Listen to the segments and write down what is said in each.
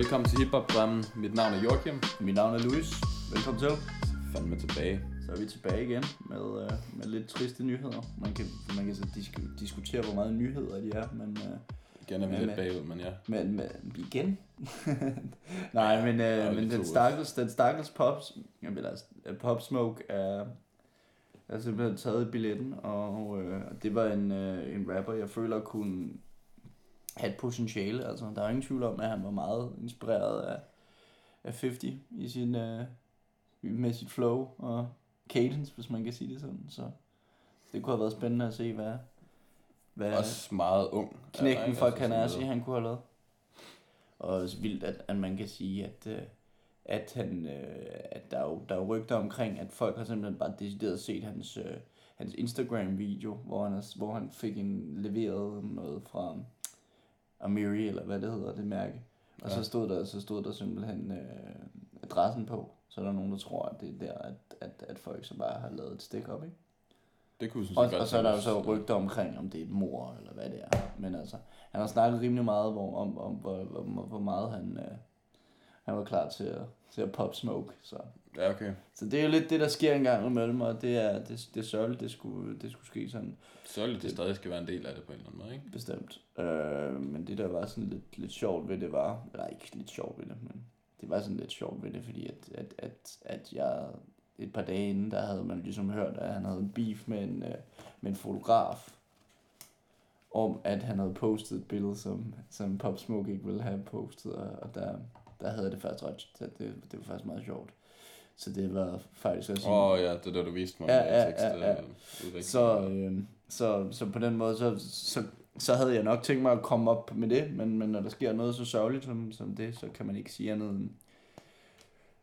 Velkommen til Hip Hop Drømmen. Mit navn er Joachim. Mit navn er Louis. Velkommen til. Fandme tilbage. Så er vi tilbage igen med, øh, med lidt triste nyheder. Man kan, man kan så disk- diskutere, hvor meget nyheder de er, men, øh, Igen er vi Ja, lidt men- bagud, men ja. men, men igen? Nej, men, øh, men den stakkels, den stakkels pops, jeg vil altså, øh, Pop Smoke er, er simpelthen taget i billetten, og øh, det var en, øh, en rapper, jeg føler kunne have et potentiale. Altså, der er ingen tvivl om, at han var meget inspireret af, af 50 i sin, øh, med sit flow og cadence, hvis man kan sige det sådan. Så det kunne have været spændende at se, hvad, hvad Også meget ung. knækken fra noget. han kunne have lavet. Og også vildt, at, at man kan sige, at, øh, at, han, øh, at der, er jo, der er rygter omkring, at folk har simpelthen bare decideret set hans, øh, hans Instagram-video, hvor han, hvor han fik en leveret noget fra Amiri, eller hvad det hedder, det mærke. Og Ja. så, stod der, så stod der simpelthen øh, adressen på. Så er der nogen, der tror, at det er der, at, at, at folk så bare har lavet et stik op, ikke? Det kunne synes Og, og så er der jo så rygter omkring, om det er et mor eller hvad det er. Men altså, han har snakket rimelig meget hvor, om, om hvor, hvor, hvor meget han, øh, han var klar til at, til at pop smoke. Så. Ja, okay. så det er jo lidt det, der sker en gang imellem, og det er, det, det er sørgeligt, det skulle, det skulle ske sådan Så er det, stadig skal være en del af det på en eller anden måde, ikke? bestemt. Øh, men det der var sådan lidt, lidt sjovt ved det var, eller ikke lidt sjovt ved det, men det var sådan lidt sjovt ved det, fordi at, at, at, at jeg et par dage inden, der havde man ligesom hørt, at han havde en beef med en, øh, med en fotograf, om at han havde postet et billede, som, som Pop Smoke ikke ville have postet, og, og der, der havde det faktisk ret, det, det var faktisk meget sjovt. Så det var faktisk også... Åh oh, ja, det er det, du viste mig Ja, med ja, tekst, ja, ja. øh, udveksling. Så, øh, så, så på den måde, så, så, så havde jeg nok tænkt mig at komme op med det, men, men når der sker noget så sørgeligt som, som det, så kan man ikke sige andet end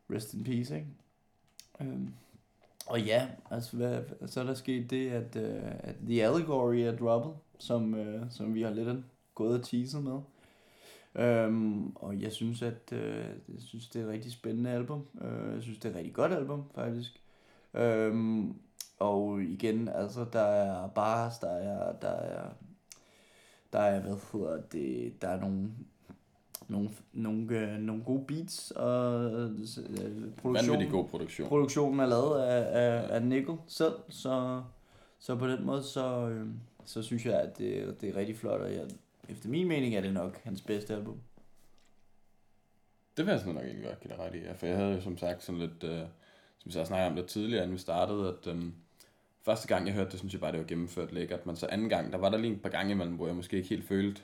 rest in peace, ikke? Øhm, og ja, altså hvad, så er der sket det, at, øh, at The Allegory er droppet, som, øh, som vi har lidt gået og teaset med. Øhm, og jeg synes, at øh, jeg synes, det er et rigtig spændende album. Øh, jeg synes, det er et rigtig godt album, faktisk. Øhm, og igen, altså, der er bars, der er, der er, der er, hvad hedder det, der er nogle, nogle, nogle, øh, nogle gode beats, og øh, produktion, Vanvittig god produktion. produktionen er lavet af, af, af Nickel selv, så, så på den måde, så, øh, så synes jeg, at det, det er rigtig flot, og jeg, efter min mening er det nok hans bedste album. Det vil jeg sådan nok ikke godt give dig ret i, ja, for jeg havde jo som sagt sådan lidt, øh, som jeg snakkede om lidt tidligere, inden vi startede, at øhm, første gang jeg hørte det, synes jeg bare, det var gennemført lækkert, men så anden gang, der var der lige et par gange imellem, hvor jeg måske ikke helt følte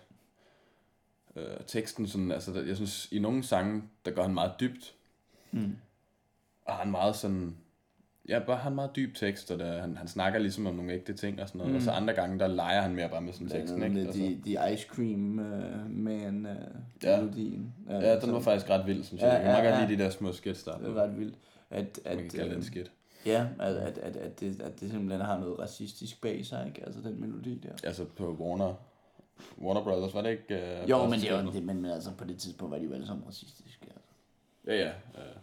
øh, teksten sådan, altså jeg synes, i nogle sange, der går han meget dybt, Mm. og han meget sådan, ja, bare han meget dyb tekst, og der, han, han snakker ligesom om nogle ægte ting og sådan noget, mm. og så andre gange, der leger han mere bare med sådan teksten, ikke? andet Altså, de, de Ice Cream uh, Man uh, Ja. melodien. ja, den var faktisk ret vild, synes jeg. Ja, Jeg kan ja, godt lide de der små skits der. Det er ret vildt. At, at, Man kan kalde det øh, skit. Ja, at, at, at, at, det, at det simpelthen har noget racistisk bag sig, ikke? Altså den melodi der. Altså på Warner, Warner Brothers, var det ikke? Uh, Jo, men, det var, det, men, men altså på det tidspunkt var de jo alle sammen racistiske. Altså. Ja, ja. Uh,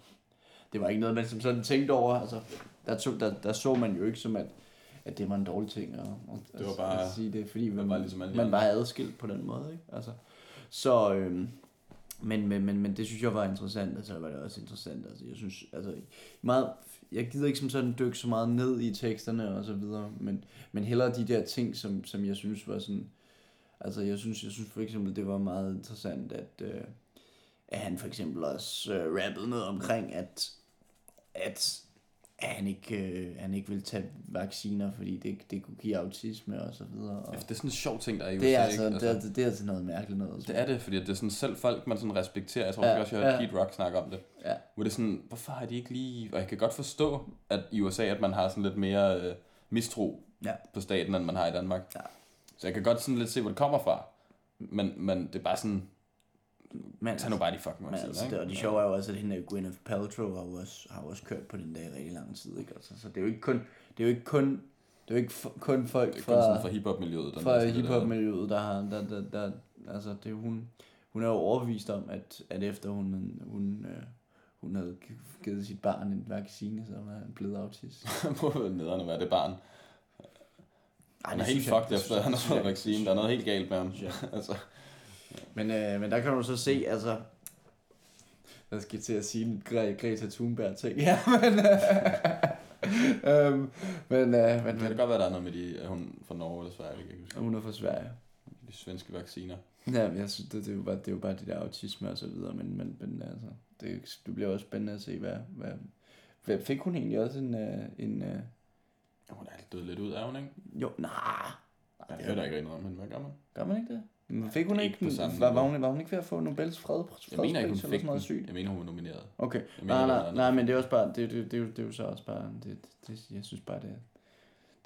Det var ikke noget, man som sådan tænkte over. Altså, der, tog, der, der så man jo ikke som, at, at det var en dårlig ting at, at, Det var bare- at sige det, fordi var man, bare ligesom man var adskilt på den måde. Ikke? Altså, så, øhm, men, men, men, men det synes jeg var interessant, altså var det også interessant. Altså, jeg synes, altså, meget, jeg gider ikke som sådan dykke så meget ned i teksterne og så videre, men, men hellere de der ting, som, som jeg synes var sådan, altså jeg synes, jeg synes for eksempel, det var meget interessant, at, øh, at han for eksempel også øh, rappede noget omkring, at, at at han ikke, øh, han ikke vil tage vacciner, fordi det, det kunne give autisme og så videre. Og det er sådan en sjov ting, der er i USA, det, er altså, ikke? det, er, det er altså noget mærkeligt noget. det er det, fordi det er sådan selv folk, man sådan respekterer. Jeg tror ja, også, jeg har hørt ja. Pete Rock snakke om det. Ja. Hvor det er sådan, hvorfor har de ikke lige... Og jeg kan godt forstå, at i USA, at man har sådan lidt mere øh, mistro Ja. på staten, end man har i Danmark. Ja. Så jeg kan godt sådan lidt se, hvor det kommer fra. Men, men det er bare sådan, Men, tag nu bare de fucking men altså, ikke? det, og det sjove er jo også, at hende Gwyneth Paltrow har jo også, har jo også kørt på den der i rigtig lang tid. Ikke? Altså, så det er jo ikke kun, det er jo ikke kun, det er jo ikke kun folk Det er kun fra, sådan fra hiphop-miljøet. der fra hiphop-miljøet, der har, der, der, der, altså det hun, hun er jo overbevist om, at, at efter hun, hun, øh, hun havde gi- givet sit barn en vaccine, så var han blevet autist. på nederne, hvad er det barn? Ej, Han er helt fucked efter, han har fået det vaccine. synes Der er noget helt galt med ham. synes altså, Men, øh, men der kan du så se, altså... Jeg skal til at sige en Gre- Greta Thunberg ting. Ja, men... øhm, men, øh, men, Det kan men, godt være, der er noget med de, er hun fra Norge eller Sverige, det kan jeg ikke huske. hun er fra Sverige. De svenske vacciner. Ja, men jeg synes, det, det, er jo bare, det er jo bare de der autisme og så videre, men, men, men altså, det, det bliver også spændende at se, hvad, hvad, hvad fik hun egentlig også en, uh, en uh, Hun er død lidt ud af hun, ikke? jo, nej, Jeg hører da ikke noget om hende, hvad gør man? gør man ikke det? Men fik hun Ikke ikke, på samme var, var, hun, var hun ikke ved at få Nobels fred, Jeg mener ikke, hun fredspris fik noget den. sygt? Jeg mener, hun var nomineret. Okay, mener, nej, nej, nej, men det er også bare, det, det, det, det, er det er jo så også bare, det, det, jeg synes bare, det,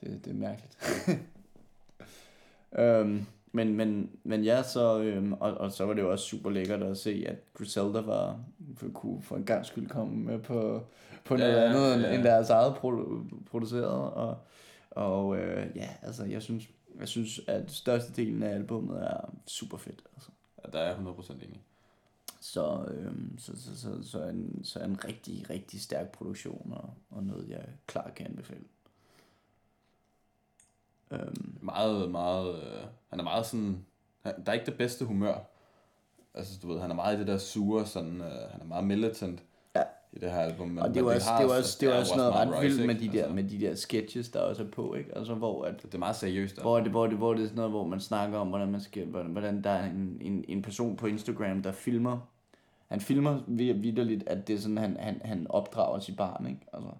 det, det er mærkeligt. øhm, men, men, men ja, så, øhm, og, og så var det jo også super lækkert at se, at Griselda var, for, kunne for en gang skyld komme med på, på Ja, noget ja, andet end, ja. end deres eget produ- produceret, og, og øh, ja, altså jeg synes, jeg synes, at størstedelen af albummet er super fedt, altså. Ja, der er jeg 100% enig. Så, øhm, så, så, så, så, en, så en rigtig, rigtig stærk produktion, og, og noget, jeg klart kan anbefale. Øhm, Meget, meget... Øh, han er meget sådan... Han, der er ikke det bedste humør. Altså, du ved, han er meget i det der sure, sådan... Øh, han er meget militant i det her album. Men, og det var altså- også, det var også, det var også noget ret vildt med de, der, altså. med de der sketches, der også er på, ikke? Altså, hvor at, det er meget seriøst. Hvor, altså. det, hvor, det, hvor det er sådan noget, hvor man snakker om, hvordan, man skal, hvordan der er en, en, en person på Instagram, der filmer. Han filmer vidderligt, at det er sådan, han, han, han opdrager sit barn, ikke? Altså.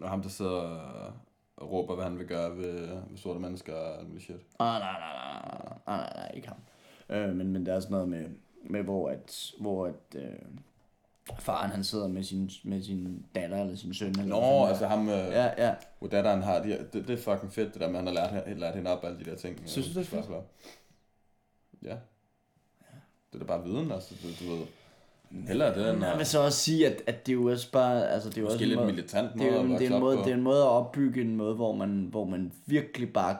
Og ham, der sidder og råber, hvad han vil gøre ved, ved sorte mennesker og alt muligt shit. Ah, nej, nej, nej, nej, nej, nej, ikke ham. Øh, men, men der er sådan noget med, med hvor at, hvor at øh, faren han sidder med sin, med sin datter eller sin søn. Eller Nå, fanden altså ham, øh, det. Ja, ja. hvor datteren har, de, det, det er fucking fedt, det der med, at han har lært, lært hende op alle de der ting. Synes du, det er fedt? Ja. Det er da bare viden, altså, du, du ved. Hellere det, end Jeg vil så også sige, at, at det er jo også bare, altså det er jo også en lidt måde, militant det måde er, jo, en- det, er en måde, det er en måde at opbygge en måde, hvor man, hvor man virkelig bare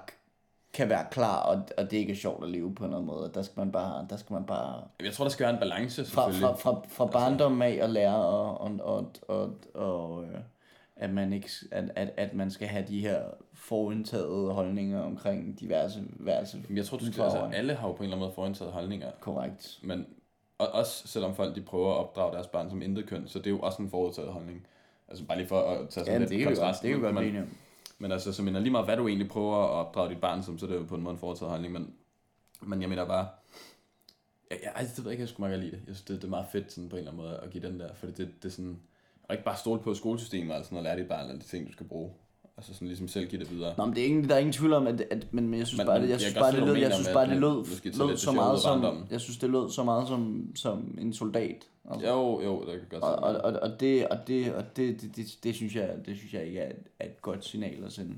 kan være klar, og, og det ikke er sjovt at leve på en eller anden måde. Der skal man bare, der skal man bare Jeg tror, der skal være en balance, fra, selvfølgelig. fra, fra, fra barndom af at lære og, og, og, og, og at man ikke at, at, at man skal have de her forudtagede holdninger omkring diverse diverse jeg tror, du skal, altså, alle har jo på en eller anden måde forindtaget holdninger. korrekt. Men og også selvom folk de prøver at opdrage deres børn som intet køn, så det er jo også en forudtaget holdning. Altså bare lige for at tage sådan Ja, lidt det kan kontrast. det kan vi godt blive men altså, så mener lige meget, hvad du egentlig prøver at opdrage dit barn som, så er det jo på en måde en foretaget handling, Men, men jeg mener bare, jeg, jeg, altså, det ved jeg ikke, jeg skulle meget lide det. Jeg synes, det, det er meget fedt sådan på en eller anden måde at give den der, fordi det, det er sådan, og ikke bare stole på skolesystemet, altså noget at lære dit barn alle de ting, du skal bruge. Altså sådan ligesom selv give det videre. Nå, men det er ingen, der er ingen tvivl om, at, at men, men jeg synes Men- bare, det, jeg synes bare, det lød, jeg synes bare, det lød, lød så meget som, jeg synes, det lød så meget som, som en soldat. Altså. Jo, jo, det kan godt Og, og, og, og, det, og, det, og det, det, det, det, synes jeg, det synes jeg ikke er et, er et godt signal at sende.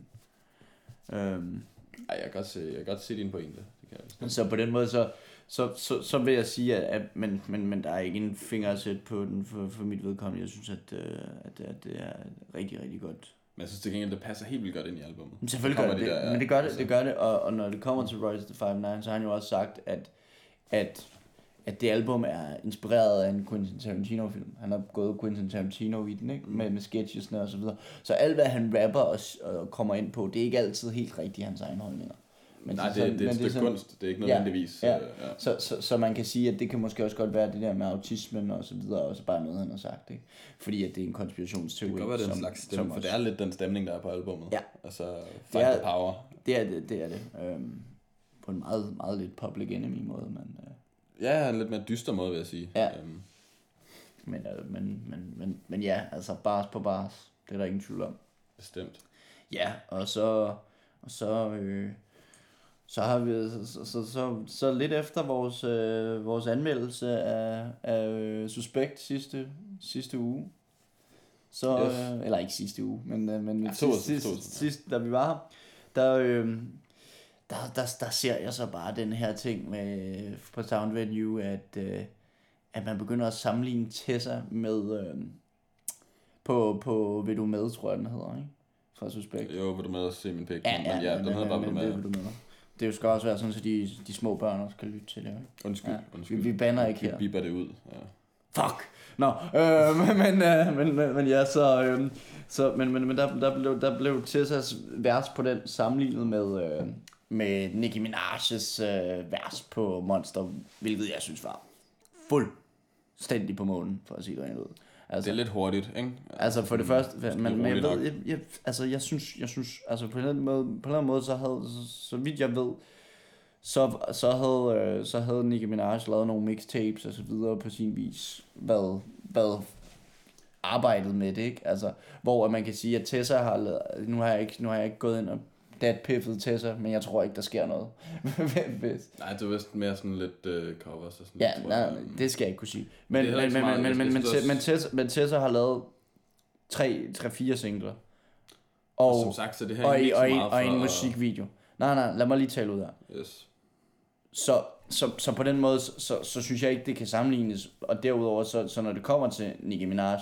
Øhm, Ej, jeg kan godt se, jeg kan godt se din pointe. Det kan jeg så på den måde, så, så, så, så vil jeg sige, at, at men, men, men der er ikke en finger at sætte på den for, for mit vedkommende. Jeg synes, at, øh, at, at det er rigtig, rigtig godt. Men jeg synes til gengæld, det passer helt vildt godt ind i albummet. Men selvfølgelig gør det, de det der, men det gør det, Altså. det gør det, og, og når det kommer til Royce the Five Nine, så har han jo også sagt, at, at, at det album er inspireret af en Quentin Tarantino film. Han har gået Quentin Tarantino i den, ikke? Med, med sketchesne og så videre. Så alt hvad han rapper og, og kommer ind på, det er ikke altid helt rigtigt hans egne holdninger. Men Nej, det, sådan- det, det er et stykke sådan- kunst. Det er ikke Ja, nødvendigvis... ja. øh, ja. Så, så, så man kan sige, at det kan måske også godt være det der med autismen og så videre, og så bare noget, han har sagt, ikke? Fordi at det er en konspirationsteori. Det kan godt være, det er en som- slags som stemme, for det er lidt den stemning, der er på albummet. Ja. Altså, fight er- the power. Det er det, det er det. Øhm, på en meget, meget lidt public enemy måde, men, øh, Ja, en lidt mere dyster måde, vil jeg sige. Ja. Øhm, men, øh, men, men, men, men ja, altså bars på bars, det er der ingen tvivl om. bestemt. Ja, og så, og så, øh, så har vi, så, så, så, så, lidt efter vores, øh, vores anmeldelse af, af øh, Suspekt sidste, sidste uge, så, Yes. øh, eller ikke sidste uge, men, øh, men Ja, sidst, sidst, ja. sidst, da vi var her, der, øh, der, der, der ser jeg så bare den her ting med, på Sound Venue, at, øh, at man begynder at sammenligne Tessa med, øh, på, på Vil du med, tror jeg den hedder, ikke? Fra Suspekt. Jo, vil du med at se min pik? Ja, men ja, ja, men, den hedder bare men, med. det vil du med. Det skal også være sådan, så de, de små børn også kan lytte til det, ikke? Undskyld, Ja, undskyld. vi- vi banner ikke Vi her. biber det ud. Ja. Fuck! Nå, øh, men, men, øh, men, men, men ja, så, øh, så men, men, men der, der, blev, der blev Tessas vers på den sammenlignet med, øh, med Nicki Minaj's øh, vers på Monster, hvilket jeg synes var fuldstændig på månen, for at sige det rent ud. Altså, Det er lidt hurtigt, ikke? Altså for det første, men, men jeg ved, jeg, jeg, altså jeg synes, jeg synes, altså på en eller anden måde, på en eller anden måde så havde, så, så vidt jeg ved, så, så havde, øh, så havde Nicki Minaj lavet nogle mixtapes og så videre på sin vis, været, været arbejdet med det, ikke? Altså, hvor man kan sige, at Tessa har lavet, nu har jeg ikke, nu har jeg ikke gået ind og datpiffet Tessa, men jeg tror ikke, der sker noget. Hvis- Nej, det er vist mere sådan lidt uh, covers og sådan Ja, lidt, nej, jeg. det skal jeg ikke kunne sige. Men, men, men, men, men, men, men, men, men Tessa har lavet tre, tre, fire singler. Og, Og, som sagt, så det her og, ikke og, så meget og i en musikvideo. Nej, nej, lad mig lige tale ud her. Yes. Så, så, så på den måde, så, så, synes jeg ikke, det kan sammenlignes. Og derudover, så, så når det kommer til Nicki Minaj,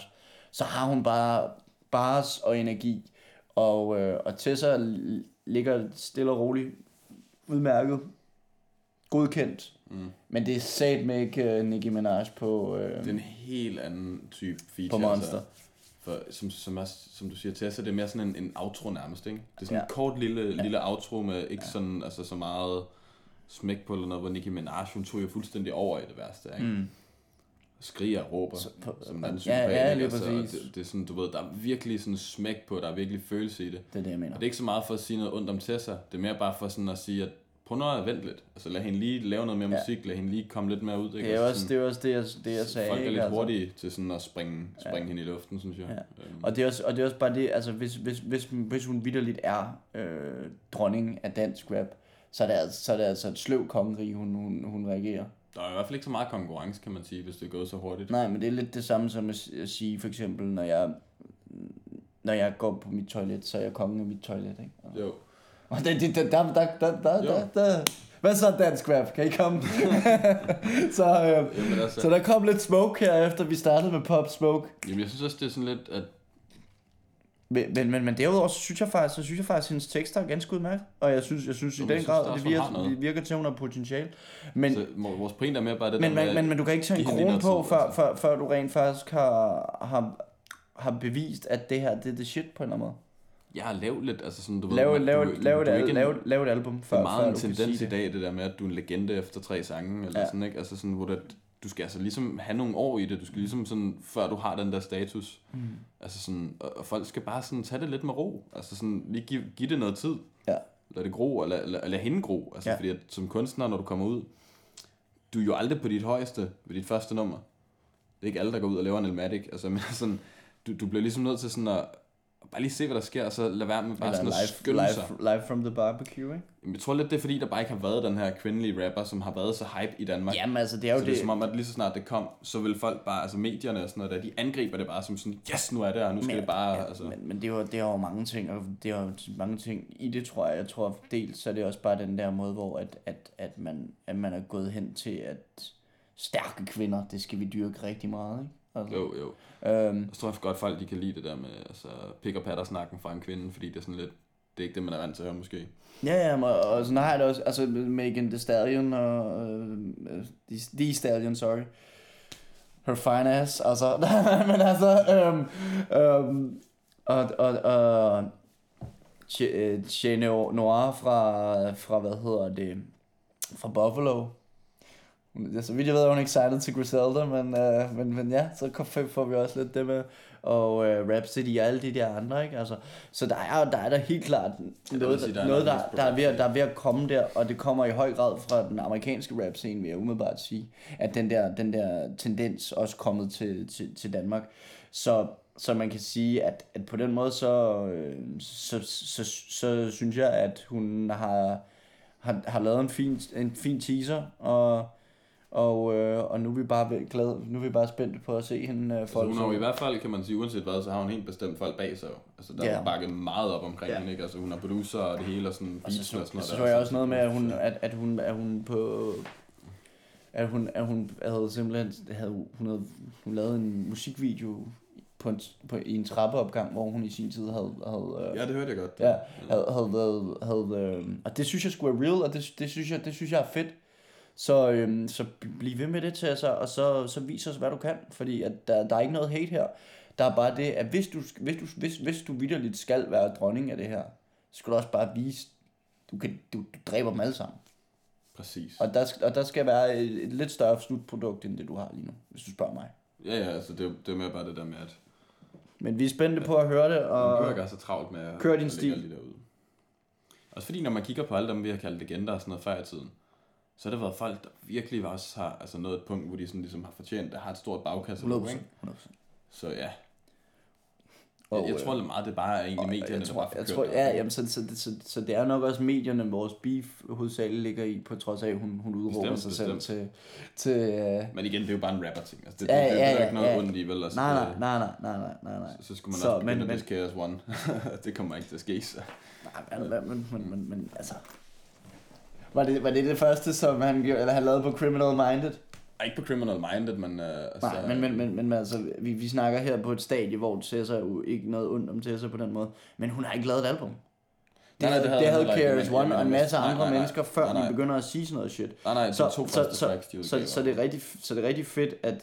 så har hun bare bars og energi. Og, øh, og Tessa ligger stille og roligt udmærket, godkendt. Mm. Men det er sat med ikke uh, Nicki Minaj på, øh, Det er en helt anden type feature. på Monster. Altså. For, som, som, er, som du siger, Tessa, det er mere sådan en, en outro nærmest, ikke? Det er sådan Ja. en kort lille, lille outro med ikke sådan, altså så meget smæk på eller noget, hvor Nicki Minaj, hun tog jo fuldstændig over i det værste, ikke? Mm. Skriger og råber, Så på- som en anden ja, psykopat, ja, ikke? lige altså, præcis. det, det, er sådan, du ved, der er virkelig sådan smæk på, der er virkelig følelse i det. Det er det, jeg mener. Og det er ikke så meget for at sige noget ondt om Tessa, det er mere bare for sådan at sige, at prøv nu at vente lidt. Altså lad hende lige lave noget mere Ja. musik, lad hende lige komme lidt mere ud. Ikke? Det er Altså også sådan- det, er også det, jeg, det, jeg sagde. Folk er ikke? lidt Altså. hurtige til sådan at springe, springe ja. hende i luften, synes jeg. Ja. Øhm, Og det, er også, og det er også bare det, altså hvis, hvis, hvis, hvis hun vidderligt er øh, dronning af dansk rap, så er det, altså, så er det altså et sløv kongerige, hun, hun, hun reagerer. Der er i hvert fald ikke så meget konkurrence, kan man sige, hvis det er gået så hurtigt. Nej, men det er lidt det samme som at sige, for eksempel, når jeg, når jeg går på mit toilet, så er jeg kongen af mit toilet, ikke? Jo. Og det, det, der, der, der, der, der, der. Hvad så dansk rap? Kan I komme? så, øh, Jamen, altså, så der kom lidt smoke her, efter vi startede med Pop Smoke. jamen, jeg synes også, det er sådan lidt, at Men, men, men, men derudover, så synes jeg faktisk, så synes jeg faktisk, at hendes tekster er ganske udmærket. Og jeg synes, jeg synes i Jo, den synes grad, at det virker, det virker til, at hun har potentiale. Men, så, vores pointe er mere bare det men, der men, men, men du kan ikke tage en krone på, før, altså. før, før du rent faktisk har, har, har bevist, at det her, det er the shit på en eller anden måde. Jeg har lavet lidt, altså sådan, du ved... Lav, lav, du, lav, du, et, du, lav, lav et album, Det før, er meget før en tendens i det. dag, det der med, at du er en legende efter tre sange, eller ja. sådan, ikke? Altså sådan, hvor det, du skal altså ligesom have nogle år i det, du skal ligesom sådan, før du har den der status, Mm. altså sådan, og, og folk skal bare sådan tage det lidt med ro, altså sådan, lige give, give det noget tid, Ja. lad det gro, og lad, lad, lad hende gro, altså Ja. ja. fordi at som kunstner, når du kommer ud, du er jo aldrig på dit højeste ved dit første nummer, det er ikke alle, der går ud og laver en Elmatic, altså men sådan, du, du bliver ligesom nødt til sådan at, at bare lige se, hvad der sker, og så lad være med bare Eller sådan at live, skynde sig. live, live from the barbecue, ikke? Jamen, Jeg tror lidt, det er fordi, der bare ikke har været den her kvindelige rapper, som har været så hype i Danmark. Jamen altså, det er jo så det er det. som om, at lige så snart det kom, så vil folk bare, altså medierne og sådan noget der, de angriber det bare som sådan, yes, nu er det her, nu skal Men- det bare, ja, altså. Men, men det, er jo, det er jo mange ting, og det er jo mange ting i det, tror jeg. Jeg tror dels, så er det også bare den der måde, hvor at, at, at, man, at man er gået hen til, at stærke kvinder, det skal vi dyrke rigtig meget, ikke? Altså, Jo, jo. Øhm, Jeg tror også godt, folk de kan lide det der med altså, pick og patter snakken fra en kvinde, fordi det er sådan lidt, det er ikke det, man er vant til at høre måske. ja, ja, og, og sådan har jeg det også, altså Megan Thee Stallion og, øh, The, The Stallion, sorry. Her fine ass, altså, men altså, øhm, øhm, og, og, og øh, Che Noir fra, fra, hvad hedder det, fra Buffalo. Ja, Så vidt jeg ved, er hun signet til Griselda, men, øh, men, men ja, så får vi også lidt det med, og øh, Rhapsody og alle de der andre, ikke? Altså, så der er, der er der helt klart noget, sige, der, er noget der, der, er ved, at- der er ved at komme der, og det kommer i høj grad fra den amerikanske rap scene, vil jeg umiddelbart sige, at den der, den der tendens også kommet til, til, til Danmark. Så, så man kan sige, at, at på den måde, så, øh, så, så, så, så synes jeg, at hun har, har, har lavet en fin, en fin teaser, og, og, øh, og nu er vi bare glade, nu er vi bare spændte på at se hende øh, Altså, folk. hun har jo i hvert fald, kan man sige, uanset hvad, så har hun helt bestemt folk bag sig. Altså, der Ja. er bakket meget op omkring Ja. hende, ikke? Altså, hun har producer og det hele, og sådan Og så, beats så, og sådan noget. så, der, så jeg så- også noget med, at hun, at, at hun, at hun på... At hun, at hun havde simpelthen havde, hun havde, hun lavede en musikvideo på en, på, i en trappeopgang, hvor hun i sin tid havde, havde øh, Ja, det hørte jeg godt. Ja, havde, havde været, havde, øh, og det synes jeg skulle være real, og det, det, synes jeg, det synes jeg er fedt. Så, øhm, så bliv ved med det til sig, og så, så vis os, hvad du kan, fordi at der, der er ikke noget hate her. Der er bare det, at hvis du, hvis du, hvis, hvis du vidderligt skal være dronning af det her, så skal du også bare vise du, kan, du, du dræber dem alle sammen. Præcis. Og der, og der skal være et, et lidt større slutprodukt, end det du har lige nu, hvis du spørger mig. Ja, ja, altså det, det er mere bare det der med, at Men vi er spændte på at høre det, man og ikke have så travlt med at Kør din at stil. lige derude. Også fordi, når man kigger på alle dem, vi har kaldt legender og sådan noget før i tiden, så har det været folk, der virkelig også har altså nået et punkt, hvor de sådan ligesom har fortjent, der har et stort bagkatalog, 100%. ikke? 100%. Så ja, Og, jeg, jeg øh, tror lidt meget, det bare er egentlig og medierne, jeg tror, der bare jeg tror, ja, det. jamen, så, så, så, så, det er nok også medierne, vores beef hovedsageligt ligger i, på trods af, at hun, hun udråber sig bestemt. selv til... til uh, Men igen, det er jo bare en rapper-ting. Altså, det, Ja, det, det, det, ja, er jo ja, ikke noget ja. ondt i, vel? Altså, nej, nej, det- nej, nej, nej, nej, nej. Så, så skulle man Så, også begynde men- at diske KS One. det kommer ikke til at ske, så. Nej, men, men, men, men, men, men altså... Var det, var det det første, som han, gjorde- eller han lavede på Criminal Minded? Ikke på Criminal Minded, men... Uh, altså, Nej, men, men, men, men altså, vi, vi snakker her på et stadie, hvor Tessa jo ikke noget ondt om Tessa på den måde. Men hun har ikke lavet et album. Det, Nej, nej, havde, det det havde men jeg One og en masse andre nej, nej. mennesker, før Nej, nej. vi begynder at sige sådan noget shit. Nej, nej, de Så, to så, så, tracks, de så, så, det er rigtig, så det er rigtig fedt, at,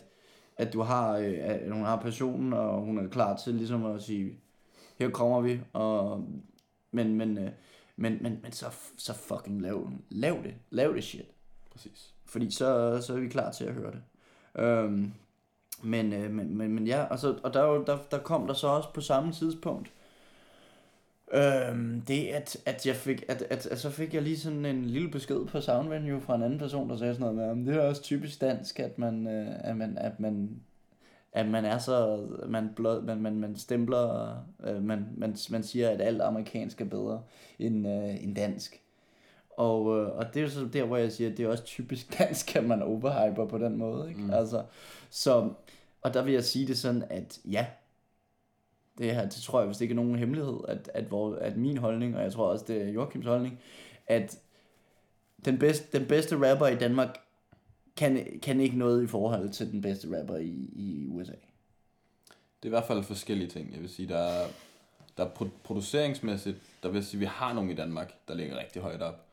at du har, øh, at hun har passionen, og hun er klar til ligesom at sige, her kommer vi, og, men, men, øh, men, men, men så, så fucking lav, lav det, lav det shit. Præcis. Fordi så, så er vi klar til at høre det. Øhm, men, øh, men, men, men ja, og, så, og der, er jo- der, der kom der så også på samme tidspunkt, øhm, det at, at jeg fik, at, at, at, så fik jeg lige sådan en lille besked på Soundvenue fra en anden person, der sagde sådan noget med, "Jamen, det er også typisk dansk, at man, øh, at man, at man, at man er så, man, blot, man, man, man stempler, øh, man, man, man siger, at alt amerikansk er bedre end, øh, end dansk. Og, øh, og det er jo så der, hvor jeg siger, at det er også typisk dansk, at man overhyper på den måde. Ikke? Mm. Altså, så, og der vil jeg sige det sådan, at ja, det her, det tror jeg, hvis det ikke er nogen hemmelighed, at, at, hvor, at min holdning, og jeg tror også, det er Joachims holdning, at den bedste, den bedste rapper i Danmark kan, kan ikke noget i forhold til den bedste rapper i, i USA. Det er i hvert fald forskellige ting. Jeg vil sige, der er, der er pro- produceringsmæssigt, der vil jeg sige, vi har nogen i Danmark, der ligger rigtig højt op.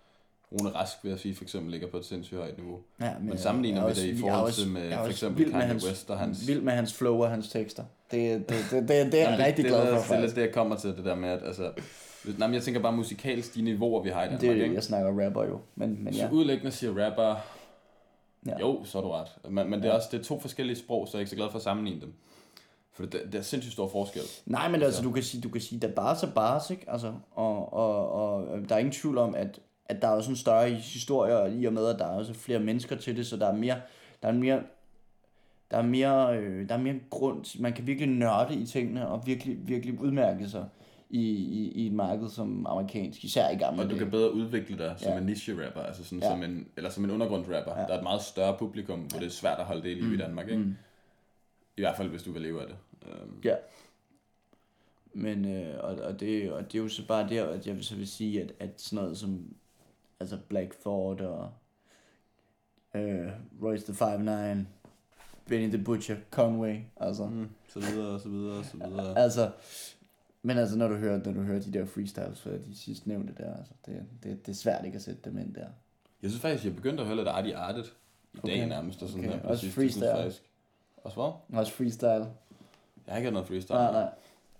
Rune Rask, vil jeg sige, for eksempel ligger på et sindssygt højt niveau. Ja, Men sammenligner jeg er vi det i forhold til med for eksempel Kanye hans, West og hans- Vild med hans flow og hans tekster. Det, det, det, det, det er jeg Jamen, rigtig det, glad for, Det er det, jeg kommer til, det der med, at altså... Nej, men jeg tænker bare musikalsk, de niveauer, vi har i Danmark, Det er, jeg snakker rapper jo, men, men ja. du udelæggende siger rapper, Ja. jo, så er du ret. Men, men det er også det er to forskellige sprog, så jeg er ikke så glad for at sammenligne dem. For det, det er sindssygt stor forskel. Nej, men altså, du kan sige, du kan sige, der bars er bars, ikke? Altså, og, og, og der er ingen tvivl om, at, at der er også en større historie, i og med, at der er også flere mennesker til det, så der er mere, der er mere, der er mere, øh, der er mere grund, man kan virkelig nørde i tingene, og virkelig, virkelig udmærke sig i, i, i et marked som amerikansk, især i gamle Og du kan bedre udvikle dig som Ja. en niche-rapper, altså sådan Ja. som en, eller som en undergrundsrapper. Ja. Der er et meget større publikum, hvor det er svært at holde det i live i Danmark, ikke? Mm. I hvert fald, hvis du vil leve af det. Øhm, Ja. Men, øh, og, og, det, og det er jo så bare der, at jeg så vil sige, at, at sådan noget som altså Black Thought og øh, Royce the 5'9, Benny the Butcher, Conway, altså. mm, så videre, og så videre, og så videre. Altså, men altså, når du hører, når du hører de der freestyles fra de sidste nævnte der, altså, det, det, det er svært ikke at sætte dem ind der. Jeg synes faktisk, jeg begyndte at høre lidt Artie Artet i Okay. dag nærmest. Og sådan Okay. her på Også freestyle. Faktisk, også hvad? Også freestyle. Jeg har ikke hørt noget freestyle. Nej, nej.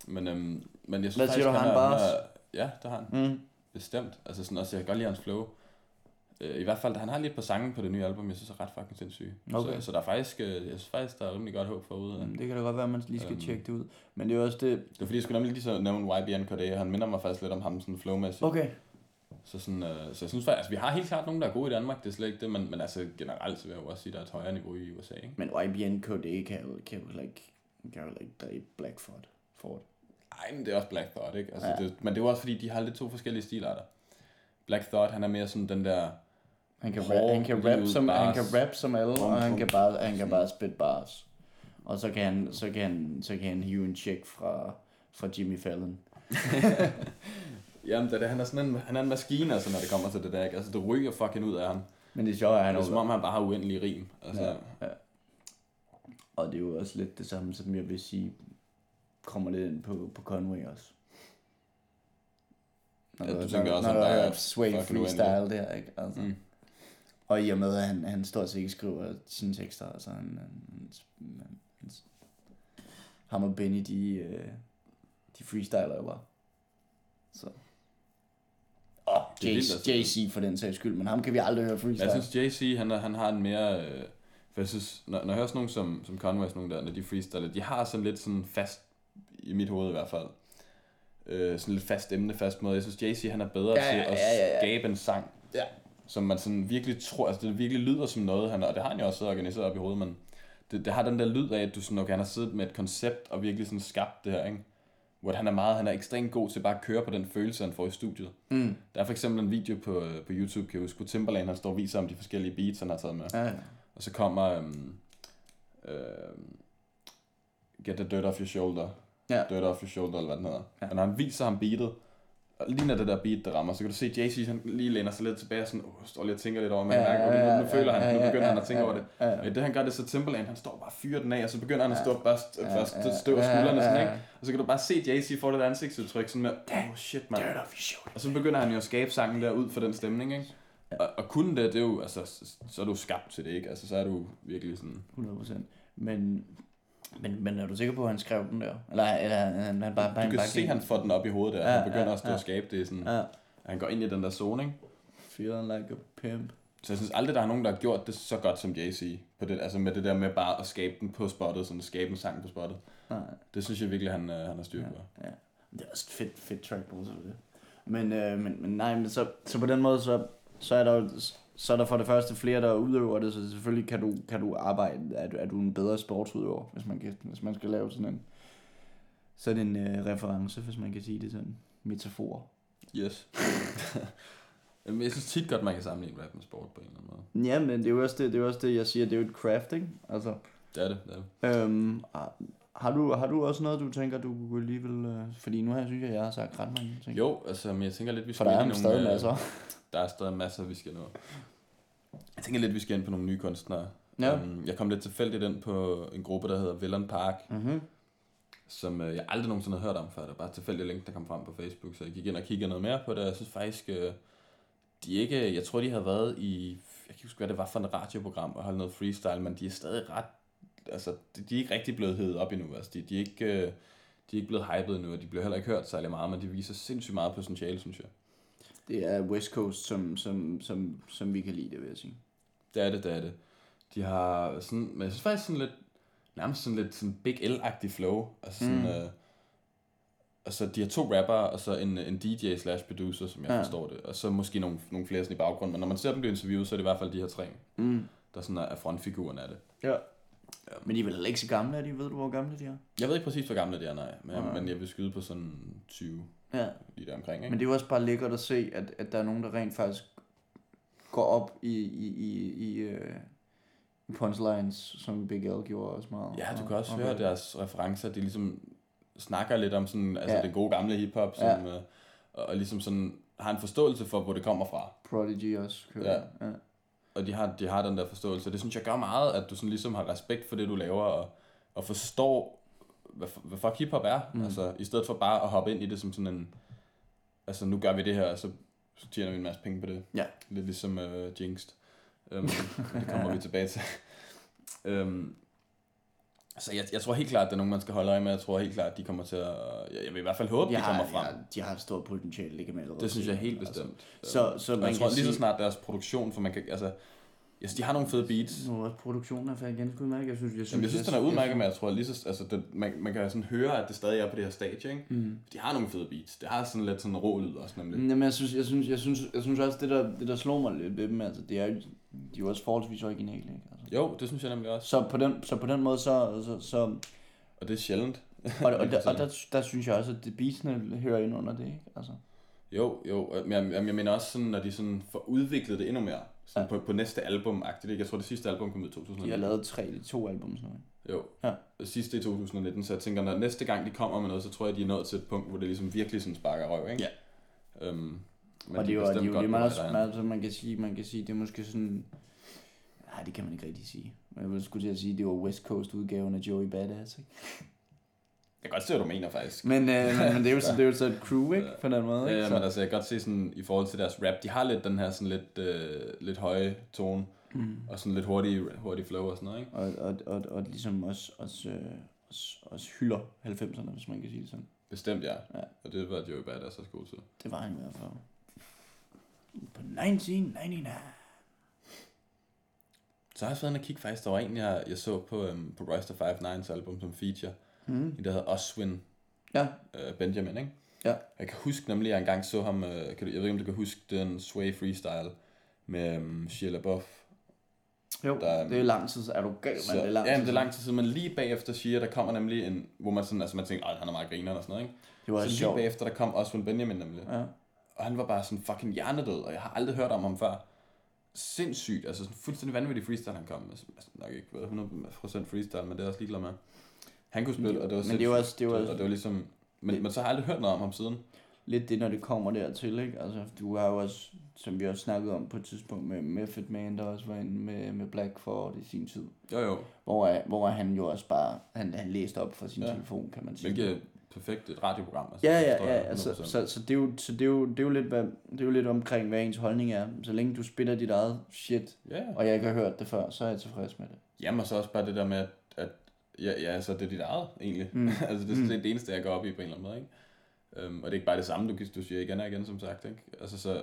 Men, øhm, men jeg synes Hvad siger faktisk, du, han bars? er- Ja, det har han. Mm. Bestemt. Altså sådan også, jeg kan godt lide hans flow. Øh, I hvert fald, han har lidt på sangen på det nye album, jeg synes er ret fucking sindssygt. Okay. Så, så der er faktisk, øh, jeg synes faktisk, der er rimelig godt håb forude. Mm, Det kan da godt være, at man lige skal Øhm. tjekke det ud. Men det er også det... Det er fordi, jeg skulle nemlig lige så nævne YBN KD, og han minder mig faktisk lidt om ham sådan flowmæssigt. Okay. Så, sådan, øh, så jeg synes faktisk, altså, vi har helt klart nogen, der er gode i Danmark, det er slet ikke det, men, men altså generelt, så vil jeg jo også sige, at der er et højere niveau i USA, ikke? Men YBN KD kan jo, kan jo ikke, kan jo ikke dræbe Blackford. Ford. Ej, men det er også Black Thought, ikke? Altså, Ja. ja. det, men det er jo også fordi, de har lidt to forskellige stilarter. Black Thought, han er mere sådan den der... Han kan, rap, han kan rap som, han bars. kan rap som alle, Bum, og han kan bare, han kan bare spit bars. Og så kan han, så kan han, så kan han hive en check fra, fra Jimmy Fallon. Jamen, det det. Han er sådan en, han er en maskine, altså, når det kommer til det der, ikke? Altså, det ryger fucking ud af ham. Men det er sjovt, at han Det er som om, han bare har uendelig rim. Altså, Ja, ja. Og det er jo også lidt det samme, som jeg vil sige, kommer lidt ind på, på Conway også. Når Ja, du tænker også, at der er sway freestyle der, ikke? Altså. Mm. Og i og med, at han, han stort set ikke skriver sine tekster, altså han, han, han, han, ham og Benny, de, øh, de freestyler jo bare. Så. Er vildt, altså. JC for den sags skyld, men ham kan vi aldrig høre Men freestyle. jeg synes, JC, han, han har en mere... Øh, for jeg synes, når, når jeg hører sådan nogen som, som Conway, sådan nogle der, når de freestyler, de har sådan lidt sådan fast, i mit hoved i hvert fald, øh, sådan lidt fast emne, fast måde. Jeg synes, JC, han er bedre Ja, til ja, at ja, ja, ja. skabe en sang, Ja. Som man sådan virkelig tror, altså det virkelig lyder som noget, han, og det har han jo også organiseret op i hovedet, men det, det har den der lyd af, at du sådan, okay, han har siddet med et koncept og virkelig sådan skabt det her, ikke? Hvor han er meget, han er ekstremt god til bare at køre på den følelse, han får i studiet. Mm. Der er for eksempel en video på, på YouTube, kan jeg huske, hvor Timberlane han står og viser om de forskellige beats, han har taget med. Ja, ja. Og så kommer um, uh, Get the Dirt Off Your Shoulder. Ja. Dirt Off Your Shoulder, eller hvad den hedder. Ja. Og når han viser ham beatet, og lige når det der beat, der rammer, så kan du se JC, han lige læner sig lidt tilbage og sådan, oh, står lige og tænker lidt over, men Ja, mærker, ja, nu, nu føler han, nu begynder han at tænke over det. Men det han gør, det er så Timberlane, han står bare og fyrer den af, og så begynder han at stå først, Ja, først støv ja, skuldrene, sådan, ikke? Og så kan du bare se, at JC får det der ansigtsudtryk, sådan med, oh shit, mand. Og så begynder han jo at skabe sangen der ud for den stemning, ikke? Og, og kunne det, det er jo, altså, så, så er du skabt til det, ikke? Altså, så er du virkelig sådan... 100%. Men, men, men er du sikker på, at han skrev den der? Eller, eller han, han bare... Du han kan bare se, at han får den op i hovedet der. Ja, Han begynder ja, at stå ja. og skabe det sådan... Ja. Han går ind i den der zone, ikke? Feeling like a pimp. Så jeg synes aldrig, der er nogen, der har gjort det så godt som JC. På det, altså med det der med bare at skabe den på spottet, sådan at skabe en sang på spottet. Nej, Det synes jeg virkelig, han, øh, han har styr på. ja. Det er også et fedt, fedt track på så det. Men, øh, men, men nej, men så, så på den måde, så, så er der jo så er der for det første flere, der udøver det, så selvfølgelig kan du, kan du arbejde, er du, er du en bedre sportsudøver, hvis man, kan, hvis man skal lave sådan en, sådan en øh, reference, hvis man kan sige det sådan, metafor. Yes. Jamen, jeg synes tit godt, man kan sammenligne rap med sport på en eller anden måde. Ja, men det er jo også det, det, er også det jeg siger, det er jo et craft, ikke? Altså, Det er det, det er det. øhm, har- har, du, har du også noget, du tænker, du kunne alligevel... Øh, fordi nu her synes jeg, jeg har sagt ret mange ting. Jo, altså, men jeg tænker lidt, vi For skal der er i stadig nogle, øh, masser. Der er stadig masser, vi skal nå. Jeg tænker lidt, vi skal ind på nogle nye kunstnere. Ja. Um, jeg kom lidt tilfældigt ind på en gruppe, der hedder Villain Park, Mm-hmm. som øh, jeg aldrig nogensinde havde hørt om før. Det var bare et tilfældigt link, der kom frem på Facebook, så jeg gik ind og kiggede noget mere på det. Jeg synes faktisk, øh, de ikke, jeg tror, de har været i, jeg kan ikke huske, hvad det var for et radioprogram, og holdt noget freestyle, men de er stadig ret, altså, de, er ikke rigtig blevet hævet op endnu. Altså, de, de, er ikke, øh, de er ikke blevet hypet endnu, og de bliver heller ikke hørt særlig meget, men de viser sindssygt meget potentiale, synes jeg. Det er West Coast, som, som, som, som vi kan lide det, vil jeg sige. Det er det, det er det. De har sådan, men jeg synes faktisk sådan lidt, nærmest sådan lidt sådan Big L-agtig flow. Altså sådan, Mm. øh, altså de har to rapper, og så en, en DJ slash producer, som jeg ja. forstår det. Og så måske nogle, nogle flere sådan i baggrunden. Men når man ser dem blive interviewet, så er det i hvert fald de her tre, Mm. der sådan er, er frontfiguren af det. Ja. Men de er vel heller ikke så gamle, er de? Ved du, hvor gamle de er? Jeg ved ikke præcis, hvor gamle de er, nej. Men, Nej. men jeg vil skyde på sådan 20 Ja. lige der omkring, ikke? Men det er jo også bare lækkert at se, at, at der er nogen, der rent faktisk går op i, i, i, i, øh, i punchlines, som Big L gjorde også meget. Ja, du kan også Og- høre deres referencer, de ligesom snakker lidt om sådan, altså Ja. den gode gamle hiphop, som, ja. øh, og, og ligesom sådan har en forståelse for, hvor det kommer fra. Prodigy også kører. Ja. ja. Og de har, de har den der forståelse. Det synes jeg gør meget, at du sådan ligesom har respekt for det, du laver, og, og forstår, hvad, hvad fuck hiphop er. Mm. Altså, i stedet for bare at hoppe ind i det som sådan en, altså nu gør vi det her, og så, tjener vi en masse penge på det. Ja. Lidt ligesom uh, Jinxed. Um, det kommer vi tilbage til. Um, så jeg, jeg tror helt klart, at det er nogen, man skal holde øje med. Jeg tror helt klart, at de kommer til at... Jeg, jeg vil i hvert fald håbe, De de har, kommer frem. Ja, de har et stort potentiale, det kan man allerede Det synes jeg helt Altså, bestemt. Så, så Og man jeg tror kan lige så sige, snart deres produktion, for man kan, altså, yes, de har nogle fede beats, nu er produktionen er faktisk ganske udmærket. Jeg synes, jeg synes, Jamen, jeg synes, den er udmærket, men jeg tror lige så, altså, det, man, man kan sådan høre, at det stadig er på det her stage, ikke? Mm. De har nogle fede beats. Det har sådan lidt sådan rå lyd også, nemlig. Jamen, jeg synes, jeg synes, jeg synes, jeg synes også, det der, det der slår mig lidt ved dem, altså, det er, jo- de er jo også forholdsvis originale, ikke? Altså. Jo, det synes jeg nemlig også. Så på den, så på den måde, så, så, så Og det er sjældent. og, og, der, og der, der, synes jeg også, at det beatsene hører ind under det, ikke? Altså. Jo, jo. Men jeg, jeg, jeg mener også sådan, når de sådan får udviklet det endnu mere. Sådan Ja. på, på næste album -agtigt? Jeg tror, det sidste album kom ud i 2019. De har lavet tre, to album sådan noget. Jo. Ja. Det sidste i 2019, så jeg tænker, når næste gang de kommer med noget, så tror jeg, de er nået til et punkt, hvor det ligesom virkelig sådan sparker røv, ikke? Ja. Øhm, men og det er jo, det er jo det, man, også, man, altså, man kan sige, man kan sige, det er måske sådan, nej, det kan man ikke rigtig sige. Men jeg ville skulle til at sige, det var West Coast udgaven af Joey Badass, ikke? Jeg kan godt se, hvad du mener, faktisk. Men, øh, men, det, er jo, så, det er jo så et crew, ikke? På den måde, Ja, ikke? ja, Så- men altså, jeg kan godt se sådan, i forhold til deres rap, de har lidt den her sådan lidt, øh, lidt høje tone, Mm. og sådan lidt hurtig, hurtig flow og sådan noget, ikke? Og, og, og, og ligesom også, også, øh, også, også hylder 90'erne, hvis man kan sige det sådan. Bestemt, ja. Ja. Og det var Joey Badass også god til. Det var han i hvert fald. På 1999. Så har jeg også været inde og kigge faktisk, der var en, jeg, jeg så på, øhm, på Royster 59's album som feature. Mm. En, der hedder Oswin Ja. øh, Benjamin, ikke? Ja. Jeg kan huske nemlig, at jeg engang så ham, øh, kan du, jeg ved ikke, om du kan huske den Sway Freestyle med øhm, Shia LaBeouf. Jo, Der er- det er lang tid, er du gal, Så, men det er lang ja, men det er lang tid siden, men lige bagefter Shia, der kommer nemlig en, hvor man sådan, altså man tænker, at han er meget griner og sådan noget, ikke? Det var så lige sjovt. bagefter, der kom Oswin Benjamin nemlig. Ja. Og han var bare sådan fucking hjernedød, og jeg har aldrig hørt om ham før. Sindssygt, altså sådan fuldstændig vanvittig freestyle, han kom med. Altså nok ikke været 100% freestyle, men det er jeg også ligeglad med. Han kunne spille, og det var Men det var også- det var- og det var ligesom, men, det- men så har jeg aldrig hørt noget om ham siden. lidt det, når det kommer dertil, ikke? Altså, du har jo også, som vi også snakket om på et tidspunkt med Method Man, der også var inde med, med Black for i sin tid. Jo jo, Hvor, hvor han jo også bare, han, han læste op fra sin ja. telefon, kan man sige. hvilket perfekt et radioprogram. Altså, Ja, det ja, ja, altså, 100%. så, så, det er jo, så det er jo, det er jo lidt, hvad, det er jo lidt omkring, hvad ens holdning er. Så længe du spiller dit eget shit, Ja, og jeg ikke har hørt det før, så er jeg tilfreds med det. jamen og så også bare det der med, at, at ja, ja, altså det er dit eget egentlig. Mm. altså det er Mm. mm. det eneste, jeg går op i på en eller anden måde, ikke? Um, og det er ikke bare det samme, du, du siger igen og igen, som sagt, ikke? Altså så,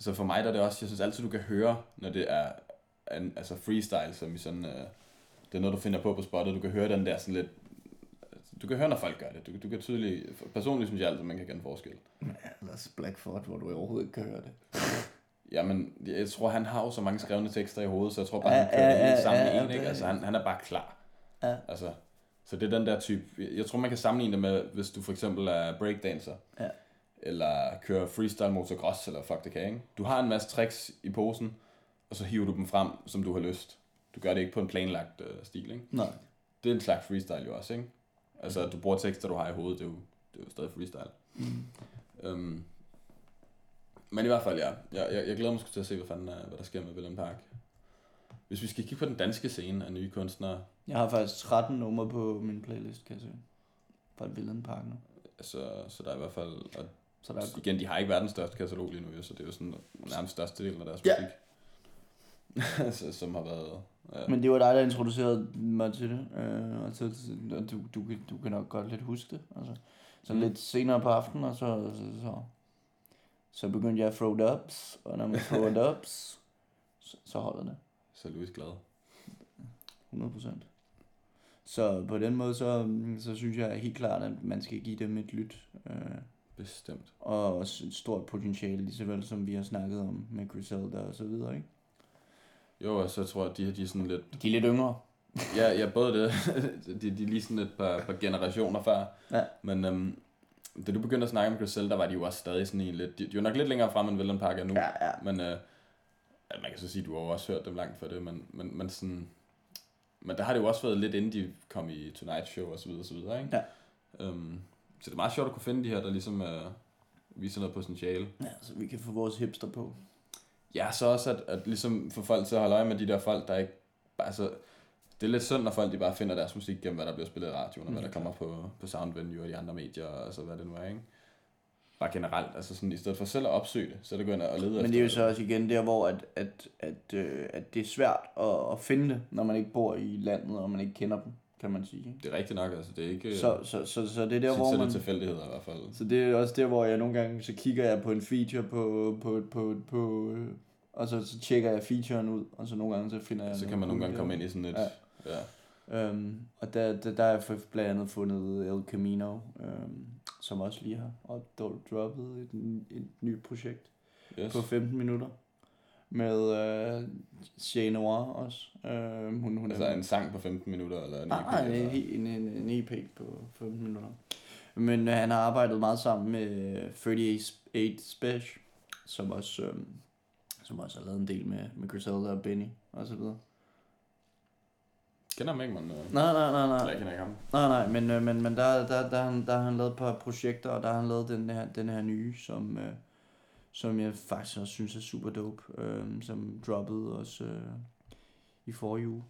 så for mig der er det også, jeg synes altid, du kan høre, når det er en, altså freestyle, som i sådan, uh, det er noget, du finder på på spottet, du kan høre den der sådan lidt, du kan høre, når folk gør det. Du, du kan tydeligt, personligt synes jeg altid, man kan kende forskel. Ellers Blackford, hvor du overhovedet ikke kan høre det. Jamen, jeg tror, han har jo så mange skrevne tekster i hovedet, så jeg tror bare, han kører det hele ja, sammen i en, ikke? Altså, han, han er bare klar. Ja. Altså, så det er den der type, jeg tror, man kan sammenligne det med, hvis du for eksempel er breakdancer, Ja. eller kører freestyle motocross, eller fuck det kan, ikke? Du har en masse tricks i posen, og så hiver du dem frem, som du har lyst. Du gør det ikke på en planlagt øh, stil, ikke? Nej. Det er en slags freestyle jo også, ikke? Altså, at du bruger tekster, du har i hovedet, det er jo, det er jo stadig freestyle. Mm. Øhm, men i hvert fald, ja. Jeg, jeg, jeg glæder mig til at se, hvad, fanden, er, hvad der sker med Willem Park. Hvis vi skal kigge på den danske scene af nye kunstnere, Jeg har faktisk 13 numre på min playlist, kan jeg se. Fra et Vilden Park nu. så, så der er i hvert fald... Og Så der er igen, de har ikke verdens største katalog lige nu, så det er jo sådan nærmest største del af deres Ja. musik. så, som har været... Ja. Men det var dig, der introducerede mig til det, øh, og, så, og du, du, kan- du kan nok godt lidt huske det. Altså. Så Mm. lidt senere på aftenen, og så, så, så, så begyndte jeg at throw it ups, og når man throw it ups, så, så holder det. Så er Louis glad. 100%. Så på den måde, så, så synes jeg helt klart, at man skal give dem et lyt. Øh, Bestemt. og også et stort potentiale, lige så vel som vi har snakket om med Griselda og så videre, ikke? Jo, og så tror jeg, at de her, de er sådan lidt... De er lidt yngre. Ja, ja både det. de, de er lige sådan et par, par generationer før. Ja. Men øhm, da du begyndte at snakke om Griselda, var de jo også stadig sådan en lidt... De, de var nok lidt længere frem, end Willem Park er nu. Ja, ja. Men øh, man kan så sige, at du har også hørt dem langt før det, men, men, men sådan... Men der har det jo også været lidt inden de kom i Tonight Show og så videre, og så videre, ikke? Ja. Øhm, så det er meget sjovt at kunne finde de her, der ligesom øh, viser noget potentiale. Ja, så vi kan få vores hipster på. Ja, så også at, at ligesom få folk til at holde øje med de der folk, der ikke... Altså, det er lidt synd, når folk de bare finder deres musik gennem, hvad der bliver spillet i radioen, og Mm, hvad der kommer på, på Soundvenue og de andre medier, og altså hvad det nu er, ikke? Bare generelt, altså sådan, i stedet for selv at opsøge det, så er det gå ind og lede Men det er jo så også igen der, hvor at, at, at, øh, at det er svært at, at finde det, når man ikke bor i landet, og man ikke kender dem, kan man sige. Det er rigtigt nok, altså det er ikke... Så, så, så, så det er der, så, hvor så er man... det tilfældigheder i hvert fald. Så det er også der, hvor jeg nogle gange, så kigger jeg på en feature på, på, på, på og så, så tjekker jeg featuren ud, og så nogle gange så finder jeg Så kan man nogle gange komme ind i sådan et... Ja. Ja. Øhm, og der, der, der for- blandt andet fundet El Camino, øhm, som også lige har op- droppet et, et nyt projekt Yes. på 15 minutter. Med øh, Shea Noir også. Øh, hun, hun Altså en sang på 15 minutter, eller en Nej, EP, nej, en, eller- en, en, en EP på 15 minutter. Men øh, han har arbejdet meget sammen med 38 Special, som også, øh, som også har lavet en del med, med Griselda og Benny og så videre. Kender ham ikke, man... Øh... Nej, nej, nej, nej. jeg kender ikke ham. Nej, nej, men, øh, men, men der, der, der, han, der har han lavet et par projekter, og der har han lavet den her, den her nye, som, øh, som jeg faktisk også synes er super dope, øh, som droppede også øh, i forrige uge.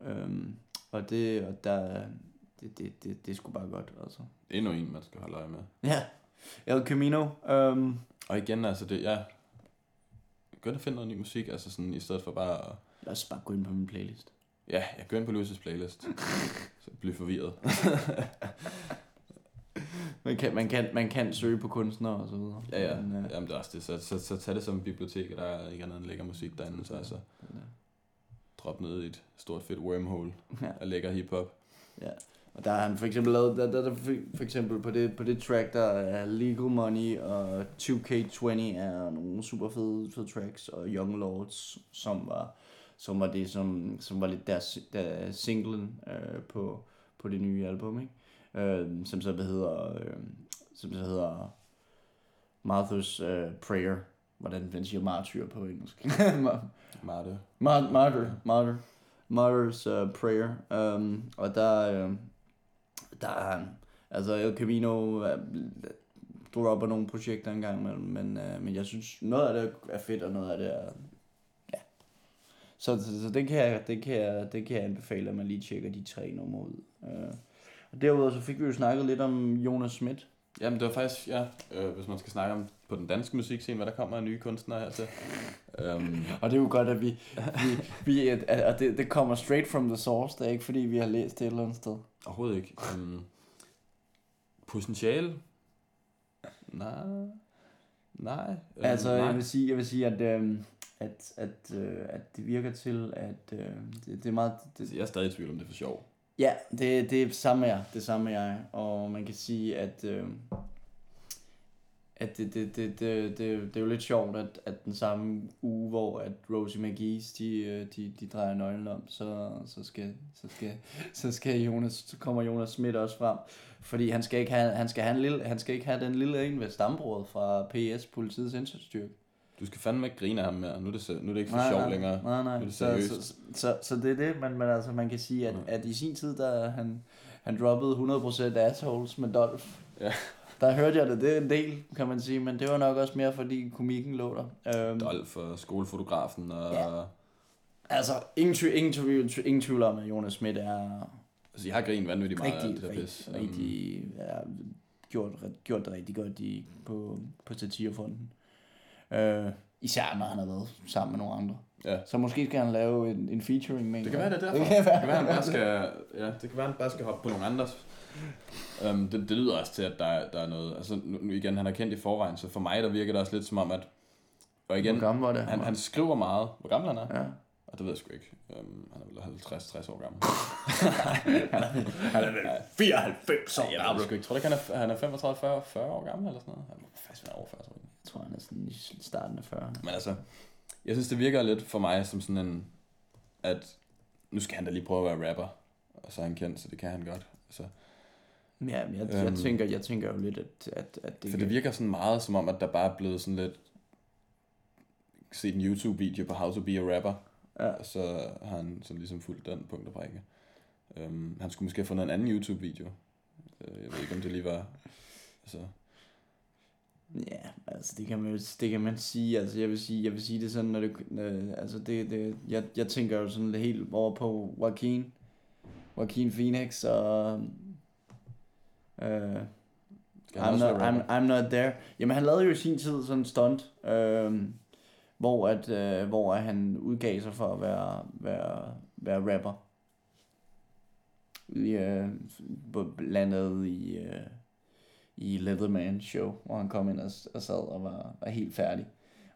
Øhm, og det, og der, det, det, det, det er sgu bare godt, altså. Endnu en, man skal holde øje med. Ja, El Camino, øhm, Og igen, altså det, ja... Ind og finde noget ny musik, altså sådan, i stedet for bare at... lad os bare gå ind på min playlist. Ja, jeg går ind på Louis' playlist. så bliver forvirret. Man, kan, man, kan, man kan søge på kunstnere og så videre. Ja, ja. Men, øh, Jamen, det er også det. Så, så, så tag det som bibliotek, og der er ikke andet end lækker musik derinde, så altså ja. drop ned i et stort fedt wormhole Ja. af lækker hiphop. Ja. Og der har han for eksempel lavet, der, der, der for, for eksempel på det, på det track, der er Legal Money og 2K20 er nogle super fede, fede tracks, og Young Lords, som var, som var det, som, som var lidt deres, der singlen øh, på, på det nye album, ikke? Øh, som så hedder, øh, som så hedder Martha's øh, Prayer, hvordan den siger martyr på engelsk. Marte. Mar- Martyr, Martyr, Martyr's uh, Prayer. Um, og der, uh, der er. Altså El Camino uh, dropper nogle projekter engang imellem, men, uh, men jeg synes, noget af det er fedt, og noget af det er, ja. Så, så, så det, kan jeg, det, kan jeg, det kan jeg anbefale, at man lige tjekker de tre numre ud. Uh, og derudover så fik vi jo snakket lidt om Jonas Schmidt. Jamen, det var faktisk, ja, øh, hvis man skal snakke om på den danske musikscene, hvad der kommer af nye kunstnere her til. Um, Og det er jo godt, at vi, vi, vi at, at det, det kommer straight from the source, det er ikke fordi, vi har læst det et eller andet sted. overhovedet ikke. Um, potentiale? Nej. Nej. øhm, Altså, nej. jeg vil sige, jeg vil sige at, øh, at, at, øh, at det virker til, at øh, det, det er meget... Det, Jeg er stadig i tvivl om det er for sjov ja, det, det er samme jeg, det samme jeg. Og man kan sige, at, øh, at det, det, det, det, det, det er jo lidt sjovt, at, at den samme uge, hvor at Rosie McGee's, de, øh, de, de drejer nøglen om, så, så, skal, så, skal, så, skal Jonas, så kommer Jonas Schmidt også frem. Fordi han skal ikke have, han skal have, en lille, han skal ikke have den lille en ved stambordet fra PS, politiets indsatsstyrke. Du skal fandme ikke grine af ham mere. Nu er det, nu er det ikke for Nej, sjov nej, længere. Nej, nej. Nu er det så, seriøst. så, så, så, det er det, men, men altså, man kan sige, at, Ja. at i sin tid, der han, han droppede 100% assholes med Dolph. Ja. Der hørte jeg det, det er en del, kan man sige, men det var nok også mere, fordi komikken lå der. Øhm, Dolf og skolefotografen og... Ja. Altså, ingen, tvivl, ingen, tvivl, ingen tvivl om, at Jonas Schmidt er Altså, jeg har grinet vanvittigt meget af rigtig, det der rigtig, pis. Rigtig, ja, gjort, gjort det rigtig godt i, på, på satirfonden. Øh, især når han har været sammen med nogle andre. Ja. Så måske skal han lave en, en featuring med Det kan være, det er derfor. Det Det kan kan være, være, han bare skal, ja, det kan være, han bare skal hoppe på nogle andres. Um, det, det lyder også til, at der, er- der er noget... Altså, nu, igen, han er kendt i forvejen, så for mig, der virker det også lidt som om, at... Og igen, Hvor gammel var det? han, han skriver meget. Hvor gammel han er? Ja. Og det ved jeg sgu ikke. Um, han er vel 50-60 år gammel. Han er vel 94 år Ja, jeg ved ikke. Tror ikke, han er, han er 35, 40, 40 år gammel eller sådan noget? Han må faktisk være over 40, tror jeg. Jeg tror, han er sådan i starten af 40'erne. Men altså, jeg synes, det virker lidt for mig som sådan en, at nu skal han da lige prøve at være rapper. Og så er han kendt, så det kan han godt. Altså, Ja, men jeg, jeg, Øhm. tænker, jeg tænker jo lidt, at, at, at det, for det virker sådan meget som om, at der bare er blevet sådan lidt set en YouTube-video på How to be a Rapper. Ja. Og så har han sådan ligesom fulgt den punkt og prikke. Um, han skulle måske have fundet en anden YouTube-video. Øh, Jeg ved ikke, om det lige var... Altså, Ja, altså det kan man, det kan man sige, altså jeg vil sige, jeg vil sige det sådan, når det, øh, altså det, det jeg, jeg tænker jo sådan lidt helt over på Joaquin, Joaquin Phoenix og, øh, I'm not, I'm? I'm not there. Jamen han lavede jo i sin tid sådan en stunt, øh, hvor, at, øh, hvor han udgav sig for at være, være, være rapper. I, øh, blandt andet i, øh, i Leatherman show, hvor han kom ind og, og sad og var, var helt færdig.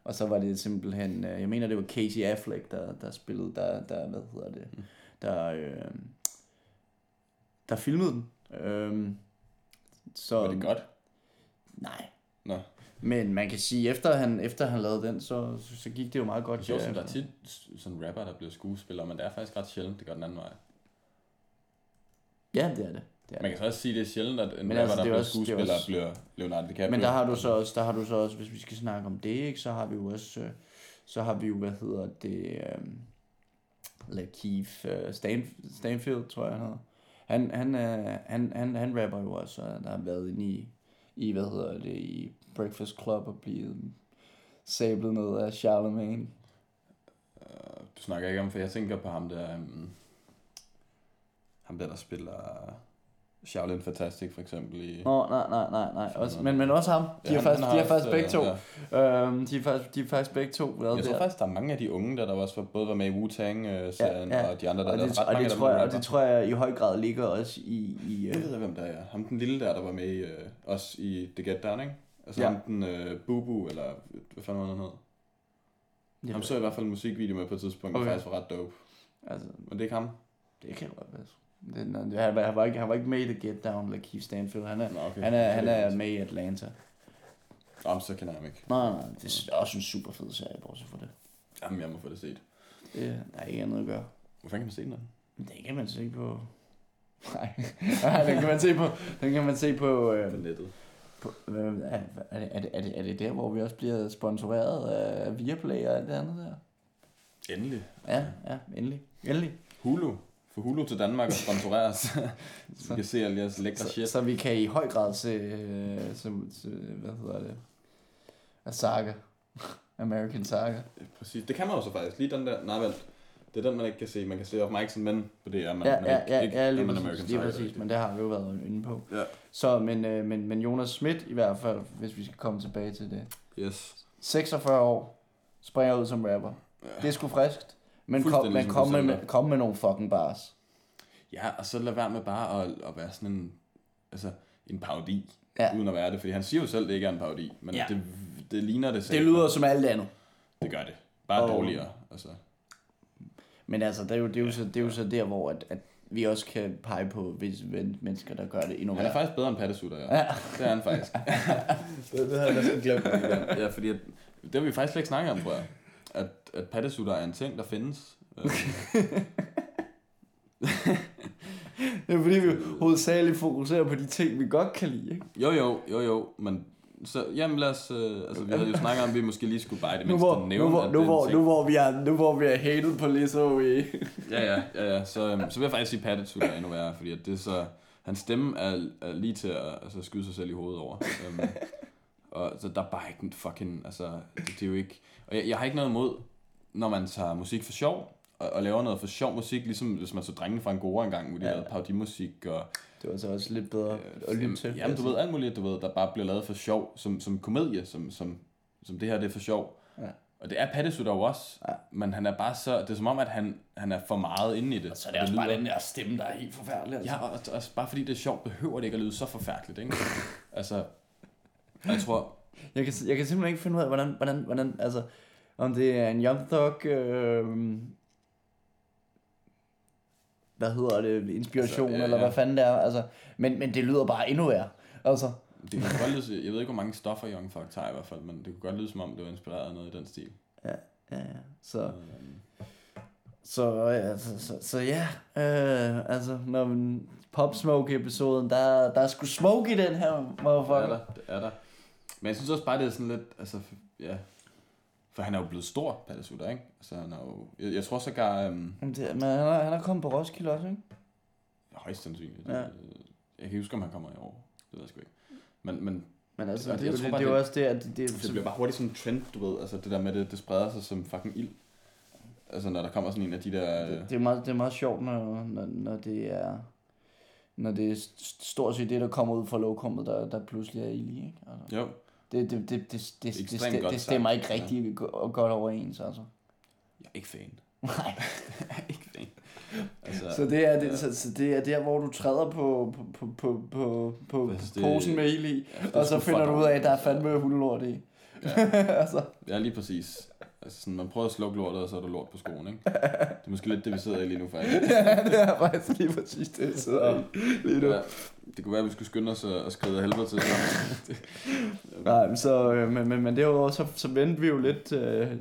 Og så var det simpelthen, øh, jeg mener det var Casey Affleck, der, der spillede, der, der hvad hedder det, Mm. der, øh, der filmede den. Øh, så, Var det godt? Nej. Nå. Men man kan sige, efter han, efter han lavede den, så, så, så gik det jo meget godt. Det er sjovt, som der er tit sådan rapper, der bliver skuespiller, men det er faktisk ret sjældent, det går den anden vej. Ja, det er det. Det, er Man kan så også sige, at det er sjældent, at en Men rapper, altså, der er bliver også- er skuespiller, også- bliver Leonardo DiCaprio. Men der har du så også, der har du så også, hvis vi skal snakke om det, ikke, så har vi jo også, øh, så har vi jo, hvad hedder det, um, Lakeith uh, Stan, Stanfield, tror jeg han hedder. Han, han, uh, han, han, han rapper jo også, og der har været inde i, i, hvad hedder det, i Breakfast Club og blevet sablet ned af Charlemagne. Øh, Du snakker ikke om, for jeg tænker på ham der, um, ham der, der spiller Shaolin Fantastic for eksempel i... Nå, nej, nej, nej, nej. Også, men, men også ham. De Ja, han- faktisk, de haft, faktisk begge to. øh, Øhm, de, er faktisk, de er faktisk begge to lavet Jeg tror der. faktisk, der er mange af de unge, der, der også var, både var med i Wu-Tang-serien, Ja, ja. og de andre, der, og der det, er ret og, mange det tror jeg, der og det tror jeg i høj grad ligger også i... i Jeg øh, ved hvem der er. Ham den lille der, der var med i, øh, også i The Get Down, ikke? Altså Ja. ham den øh, Bubu, eller hvad fanden var han hed? jeg Ham så jeg i hvert fald en musikvideo med på et tidspunkt, der Okay. faktisk var ret dope. altså, Men det er ikke ham. det kan godt passe. Det, han, var- han, var ikke, han var ikke med i The Get Down, eller Keith Stanfield. Han er, Nå, okay. han er, han er med i Atlanta. Jamen, så kender jeg ham ikke. Nej, nej, det er også en super fed serie, bortset fra det. Jamen, jeg må få det set. det der er ikke andet at gøre. Hvor fanden kan man se den? Men det kan man se på... Nej, Nej den kan man se på... Den kan man se på... Øh, På nettet. på er, er, det, er, det, er, det, er det der, hvor vi også bliver sponsoreret af Viaplay og alt det andet der? Endelig. Ja, ja, endelig. Endelig. Hulu. For Hulu til Danmark og sponsoreres. så vi kan se alle jeres lækre Så, shit. så vi kan i høj grad se, øh, se, se hvad hedder det, af Saga. American Saga. Præcis. Det kan man jo så faktisk. Lige den der. Nej, vel. Det er den, man ikke kan se. Man kan se Of Mics and Men på det, men, Ja, men ja, ikke, ja, ikke, ja lige præcis, American lige præcis, men det har vi jo været inde på. Ja. Så, men, øh, men, men Jonas Schmidt i hvert fald, hvis vi skal komme tilbage til det. Yes. 46 år, springer ud som rapper. Ja. Det er sgu friskt. Men kom, men ligesom kom, med, kom med nogle fucking bars. Ja, og så lad være med bare at, at være sådan en, altså, en parodi, Ja. uden at være det. Fordi han siger jo selv, at det ikke er en parodi, men Ja. det, det ligner det Det selv. lyder som alt andet. Det gør det. Bare Og- dårligere. Altså. Men altså, det er jo, det er jo, så, det er jo så der, hvor at, at vi også kan pege på visse men- mennesker, der gør det endnu Han er faktisk bedre end Pattesutter, ja. Ja. Det er han faktisk. det, det havde jeg næsten glemt. Ja, fordi at, det har vi faktisk slet ikke snakket om, tror jeg. At, at pattesutter er en ting, der findes. Øh, Det er fordi, vi hovedsageligt fokuserer på de ting, vi godt kan lide. Ikke? jo, jo, jo, jo, men så, jamen lad os, øh, altså vi havde jo snakket om, at vi måske lige skulle bare i det Nu mindste hvor, nævne, nu, hvor, at nu, hvor, nu, hvor vi er, nu hvor vi er hated på Lizzo i... Ja, ja, ja, ja. Så, øhm, så vil jeg faktisk sige, at Pattesuit er endnu værre, fordi at det så, hans stemme er, er lige til at altså, skyde sig selv i hovedet over. Um, og så der er bare ikke en fucking, altså, det, det er jo ikke, og jeg, jeg har ikke noget imod, når man tager musik for sjov, og, og laver noget for sjov musik, ligesom hvis man så drengene fra Angora engang, hvor de Ja. lavede parodimusik, og Det var så også lidt bedre at lytte til. jamen, du ved, alt muligt, du ved, der bare bliver lavet for sjov, som, som komedie, som, som, som det her, det er for sjov. Ja. Og det er Pattesuit jo også, Ja. men han er bare så, det er som om, at han, han er for meget inde i det. Så er det Og også bare lyder- den der stemme, der er helt forfærdelig. Altså. Ja, og, og bare fordi det er sjovt, behøver det ikke at lyde så forfærdeligt, ikke? altså, jeg tror, Jeg kan, jeg kan simpelthen ikke finde ud af, hvordan, hvordan, hvordan altså, om det er en Young Thug, øh, hvad hedder det, inspiration, Altså, altså, ja, eller ja. hvad fanden det er, altså, men, men det lyder bare endnu værre, altså. det kan godt lyde, jeg ved ikke, hvor mange stoffer Young Fuck tager i hvert fald, men det kunne godt lyde som om, det var inspireret af noget i den stil. Ja, ja, så, Øhm, så, ja, så, så, så ja, øh, altså, når man, Pop Smoke episoden, der, der er sgu smoke i den her, Det er motherfucker. der, det er der. Men jeg synes også bare, det er sådan lidt, altså, ja, for han er jo blevet stor, Pattesutter, ikke? Altså, han er jo, jeg, jeg tror sågar, um, Jamen, det, men han er, han er kommet på Roskilde også, ikke? højst sandsynligt. Ja. Ja. Jeg kan ikke huske, om han kommer i år. Det ved jeg sgu ikke. Men, men Men altså, Og det, det- det, jeg det, tror det, bare, det er også det, at det, det, det bliver bare hurtigt sådan en trend, du ved. Altså det der med, det, det spreder sig som fucking ild. Altså når der kommer sådan en af de der... Det, det, er meget, det er meget sjovt, når, når, når det er når det er st- stort set det, der kommer ud fra lokummet, der, der pludselig er ild i, ikke? Altså, Jo, det, det, det, det, det, det, det, det, det stemmer sagt, ikke rigtig go- godt overens, altså. jeg er ikke fan. Nej. Jeg er ikke fan. Altså, Så det er, det, ja. så, så det er der, hvor du træder på, på, på, på, på, det- posen med ild i, ja, og så finder du ud af, at der er fandme hundelort i. Ja. altså, Ja, lige præcis. Altså sådan, man prøver at slukke lortet, og så er der lort på skoen, ikke? Det er måske lidt det, vi sidder i lige nu, faktisk. ja, det er faktisk lige præcis det, jeg sidder i lige nu. Ja, det kunne være, at vi skulle skynde os at, skride helvede til. Nej, men så, øh, men, men, men derudover, så, så vendte vi jo lidt øh,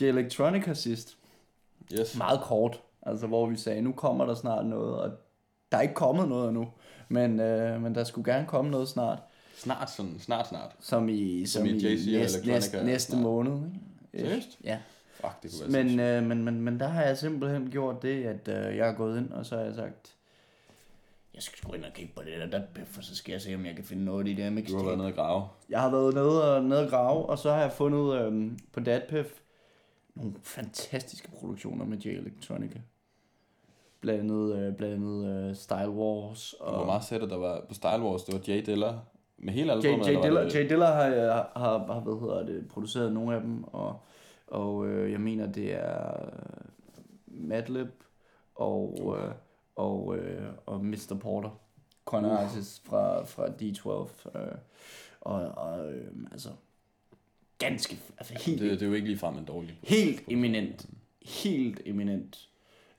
J-Electronica sidst. Yes. Meget kort. Altså, hvor vi sagde, nu kommer der snart noget, og der er ikke kommet noget endnu. Men, øh, men der skulle gerne komme noget snart. Snart sådan, snart, snart. Som i, som Som i i og næste, næste, næste snart. måned. Ikke? Seriøst? Ja. Fuck, det kunne være Men, øh, men, men, men der har jeg simpelthen gjort det, at øh, jeg er gået ind, og så har jeg sagt, jeg skal sgu ind og kigge på det der, der for så skal jeg se, om jeg kan finde noget i det her Du har mixtape. været nede og grave. Jeg har været nede og, nede og grave, og så har jeg fundet øhm, på DatPiff nogle fantastiske produktioner med J Electronica. blandet, øh, blandet øh, Style Wars. Og... Hvor meget sætter der var på Style Wars? Det var Jay Diller med hele Jay, albumet? Jay, var Diller, Jay Diller har, har, har, har hvad hedder det, produceret nogle af dem, og, og øh, jeg mener, det er øh, Madlib og, øh, og, øh, og Mr. Porter, Uh. artist fra, fra D12. Øh, og og øh, altså, ganske, altså helt, Det, det er jo ikke ligefrem en dårlig helt eminent, helt eminent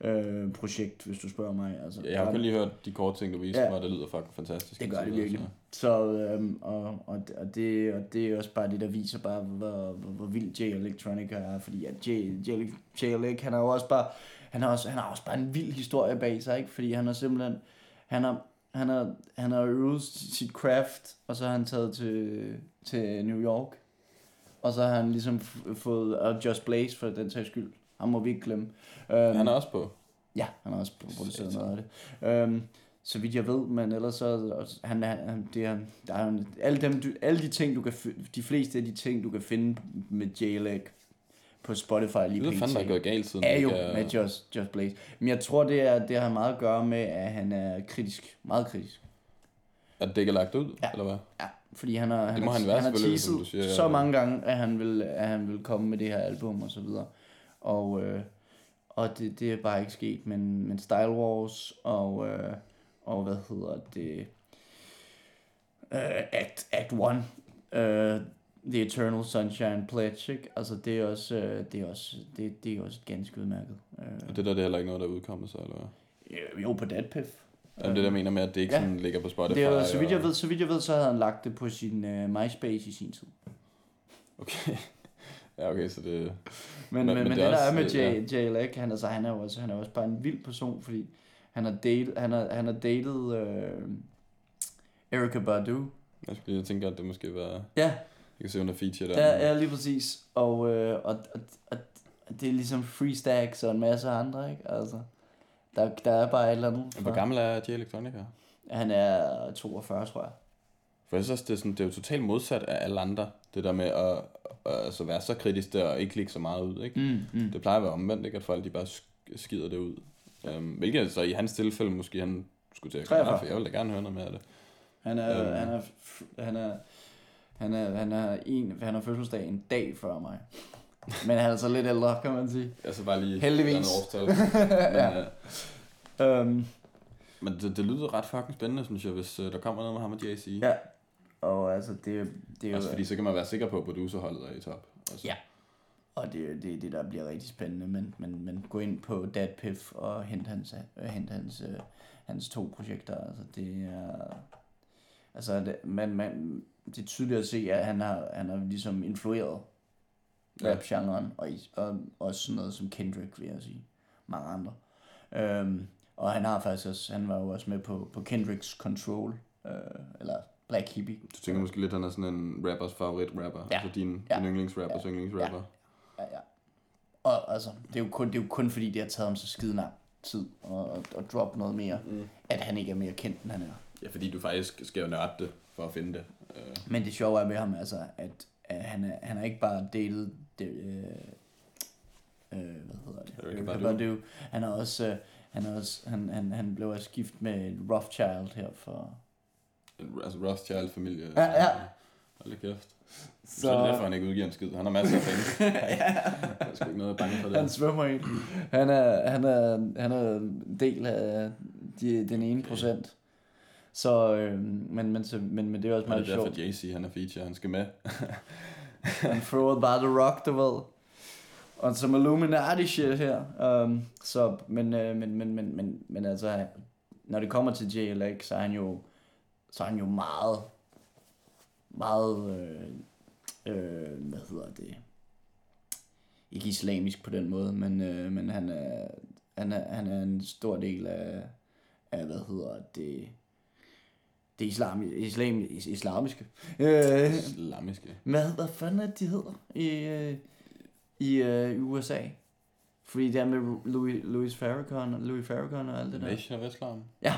øh, projekt, hvis du spørger mig. Altså, Jeg har kun lige hørt de korte ting, du viste Ja. mig, og det lyder fucking fantastisk. Det gør det virkelig. så- Så, øhm, og, og, og, det, og det er også bare det, der viser bare, hvor, hvor, hvor vild Jay Electronica er, fordi at Jay, Jay, Jay Elec, han har jo også bare, han har også, han har også bare en vild historie bag sig, ikke? fordi han har simpelthen, han har, han har, han har øvet sit craft, og så har han taget til, til New York, og så har han ligesom fået, og Just Blaze for den sags skyld, ham må vi ikke glemme. Øhm, Han er også på. Ja, han har også produceret Satan. noget af det. Øhm, så vidt jeg ved, men ellers så også- han er, han, det er, der er alle, dem, du, alle de ting, du kan de fleste af de ting, du kan finde med J-Leg på Spotify lige Det er fandme, der er gået galt siden. er det jo ikke med Just, Just Blaze. Men jeg tror, det, er, det har meget at gøre med, at han er kritisk. Meget kritisk. At det ikke er lagt ud, Ja. eller hvad? Ja, fordi han har, han må har, han være, han har teaset så mange gange, at han vil, at han vil komme med det her album og så videre. Og, øh, og det, det er bare ikke sket, men, men Style Wars og, øh, og hvad hedder det, øh, Act, Act 1, øh, The Eternal Sunshine Pledge, ikke? Altså det er også, øh, det er også, det, det er også ganske udmærket. Øh, Og det der, det er heller ikke noget, der er udkommet så, eller hvad? jo, på Datpiff. Jamen, det der mener med, at det ikke Ja. sådan ligger på Spotify. Det er, så vidt jeg og- ved, så vidt jeg ved, så havde han lagt det på sin uh, MySpace i sin tid. Okay. Ja, okay, så det... Men, Men- men, men, det det, er der er med ja. Jay, Leck, han, altså, han, er jo også, han er også bare en vild person, fordi han har datet, han har, han har datet øh, Erika Badu. Jeg skulle lige tænke, at det måske var... Jeg Ja, kan se, hun er feature der. ja, ja lige præcis. Og, øh, og, og, og, det er ligesom Free Stacks og en masse andre, ikke? Altså, der, der er bare et eller andet. Hvor gammel er Jay Electronica? Han er 42, tror jeg. For jeg synes, det er, sådan, det er jo totalt modsat af alle andre. Det der med at, at altså være så kritisk der og ikke lægge så meget ud, ikke? Mm, mm. Det plejer at være omvendt, ikke? At folk de bare sk- skider det ud. Um, hvilket så i hans tilfælde måske han skulle til at gøre, 43. for jeg vil da gerne høre noget mere af det. Han er, Øhm. han er, han er, han er, han er en, han har fødselsdag en dag før mig. Men han er så lidt ældre, kan man sige. Altså bare lige Heldigvis. et årstal. Ja. Men, uh, Um, men det, det lyder ret fucking spændende, synes jeg, hvis uh, der kommer noget med ham og JC. ja. Og altså, det, er- det er jo... Også fordi så kan man være sikker på, at producerholdet er i top. Altså. Ja. Og det er det, det, der bliver rigtig spændende. Men, men, men gå ind på Datpiff og hent hans, øh, hent hans, øh, hans to projekter. Altså, det er... Altså, det, man, man, det er tydeligt at se, at han har, han har ligesom influeret Ja. rap-genren, og, og også sådan noget som Kendrick, vil jeg sige. Mange andre. Øhm, og han har faktisk også, han var jo også med på, på Kendricks Control, øh, eller Black Hippie. Du tænker måske lidt, at han er sådan en rappers favorit rapper. Ja. Altså din, Ja. din yndlingsrappers yndlingsrapper. Ja, ja. Og altså, det er, jo kun, det er jo kun fordi, det har taget ham så skide lang tid at, at, at droppe noget mere, Mm. at han ikke er mere kendt, end han er. Ja, fordi du faktisk skal jo nørde det for at finde det. Uh, Men det sjove er med ham, altså, at, at han, er, han har ikke bare datet det, øh, øh, hvad hedder det? Erykah Badu. Badu. Han er også, øh, han er også, han, han, han blev også gift med Rothschild her for... altså Rothschild-familie. Ja, ja. Hold kæft. Så, så er det derfor, han ikke udgiver en skid. Han har masser af penge. ja, Jeg er sgu ikke noget bange for det. han svømmer i. Han er, han er, han er en del af de, den ene procent. Så, øh, men, men, så, men, men det er også meget det er derfor, sjovt. JC han er feature. Han skal med. Han thrower bare The Rock, du ved. Og som Illuminati shit her. Um, så, men, øh, men, men, men, men, men altså, når det kommer til JLX, så er han jo, så er han jo meget, meget, øh, øh, hvad hedder det, ikke islamisk på den måde, men, øh, men han, er, han, er, han er en stor del af, af hvad hedder det, det islam, is, islamiske. Øh, Islamiske. hvad, hvad fanden er det, de hedder i, øh, i øh, USA? Fordi det er med Louis, Louis Farrakhan, Louis Farrakhan og alt det der. Nation of Islam. Ja,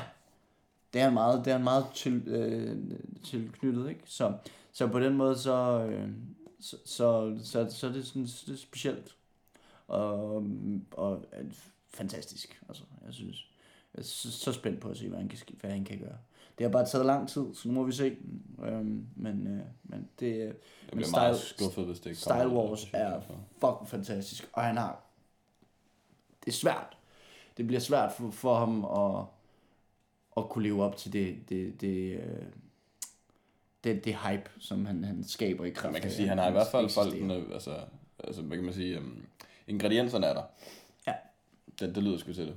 det er han meget, det er han meget til, øh, tilknyttet, ikke? Så, så på den måde, så, øh, så, så, så, så er det sådan det er specielt. Og, og fantastisk, altså, jeg synes. Jeg er så, så spændt på at se, hvad han kan, hvad han kan gøre. Det har bare taget lang tid, så nu må vi se. Øhm, men, øh, men det øh, Jeg bliver Men meget Style- skuffet, hvis det ikke Style. Wars er fucking fantastisk. Og han har... Det er svært. Det bliver svært for, for ham at, at kunne leve op til det, det, det, øh, det, det hype, som han, han skaber i kraft Man kan sige, at han har i hvert fald folkene, altså, altså, hvad kan man sige, um, ingredienserne er der. Ja. Det, det lyder sgu til det.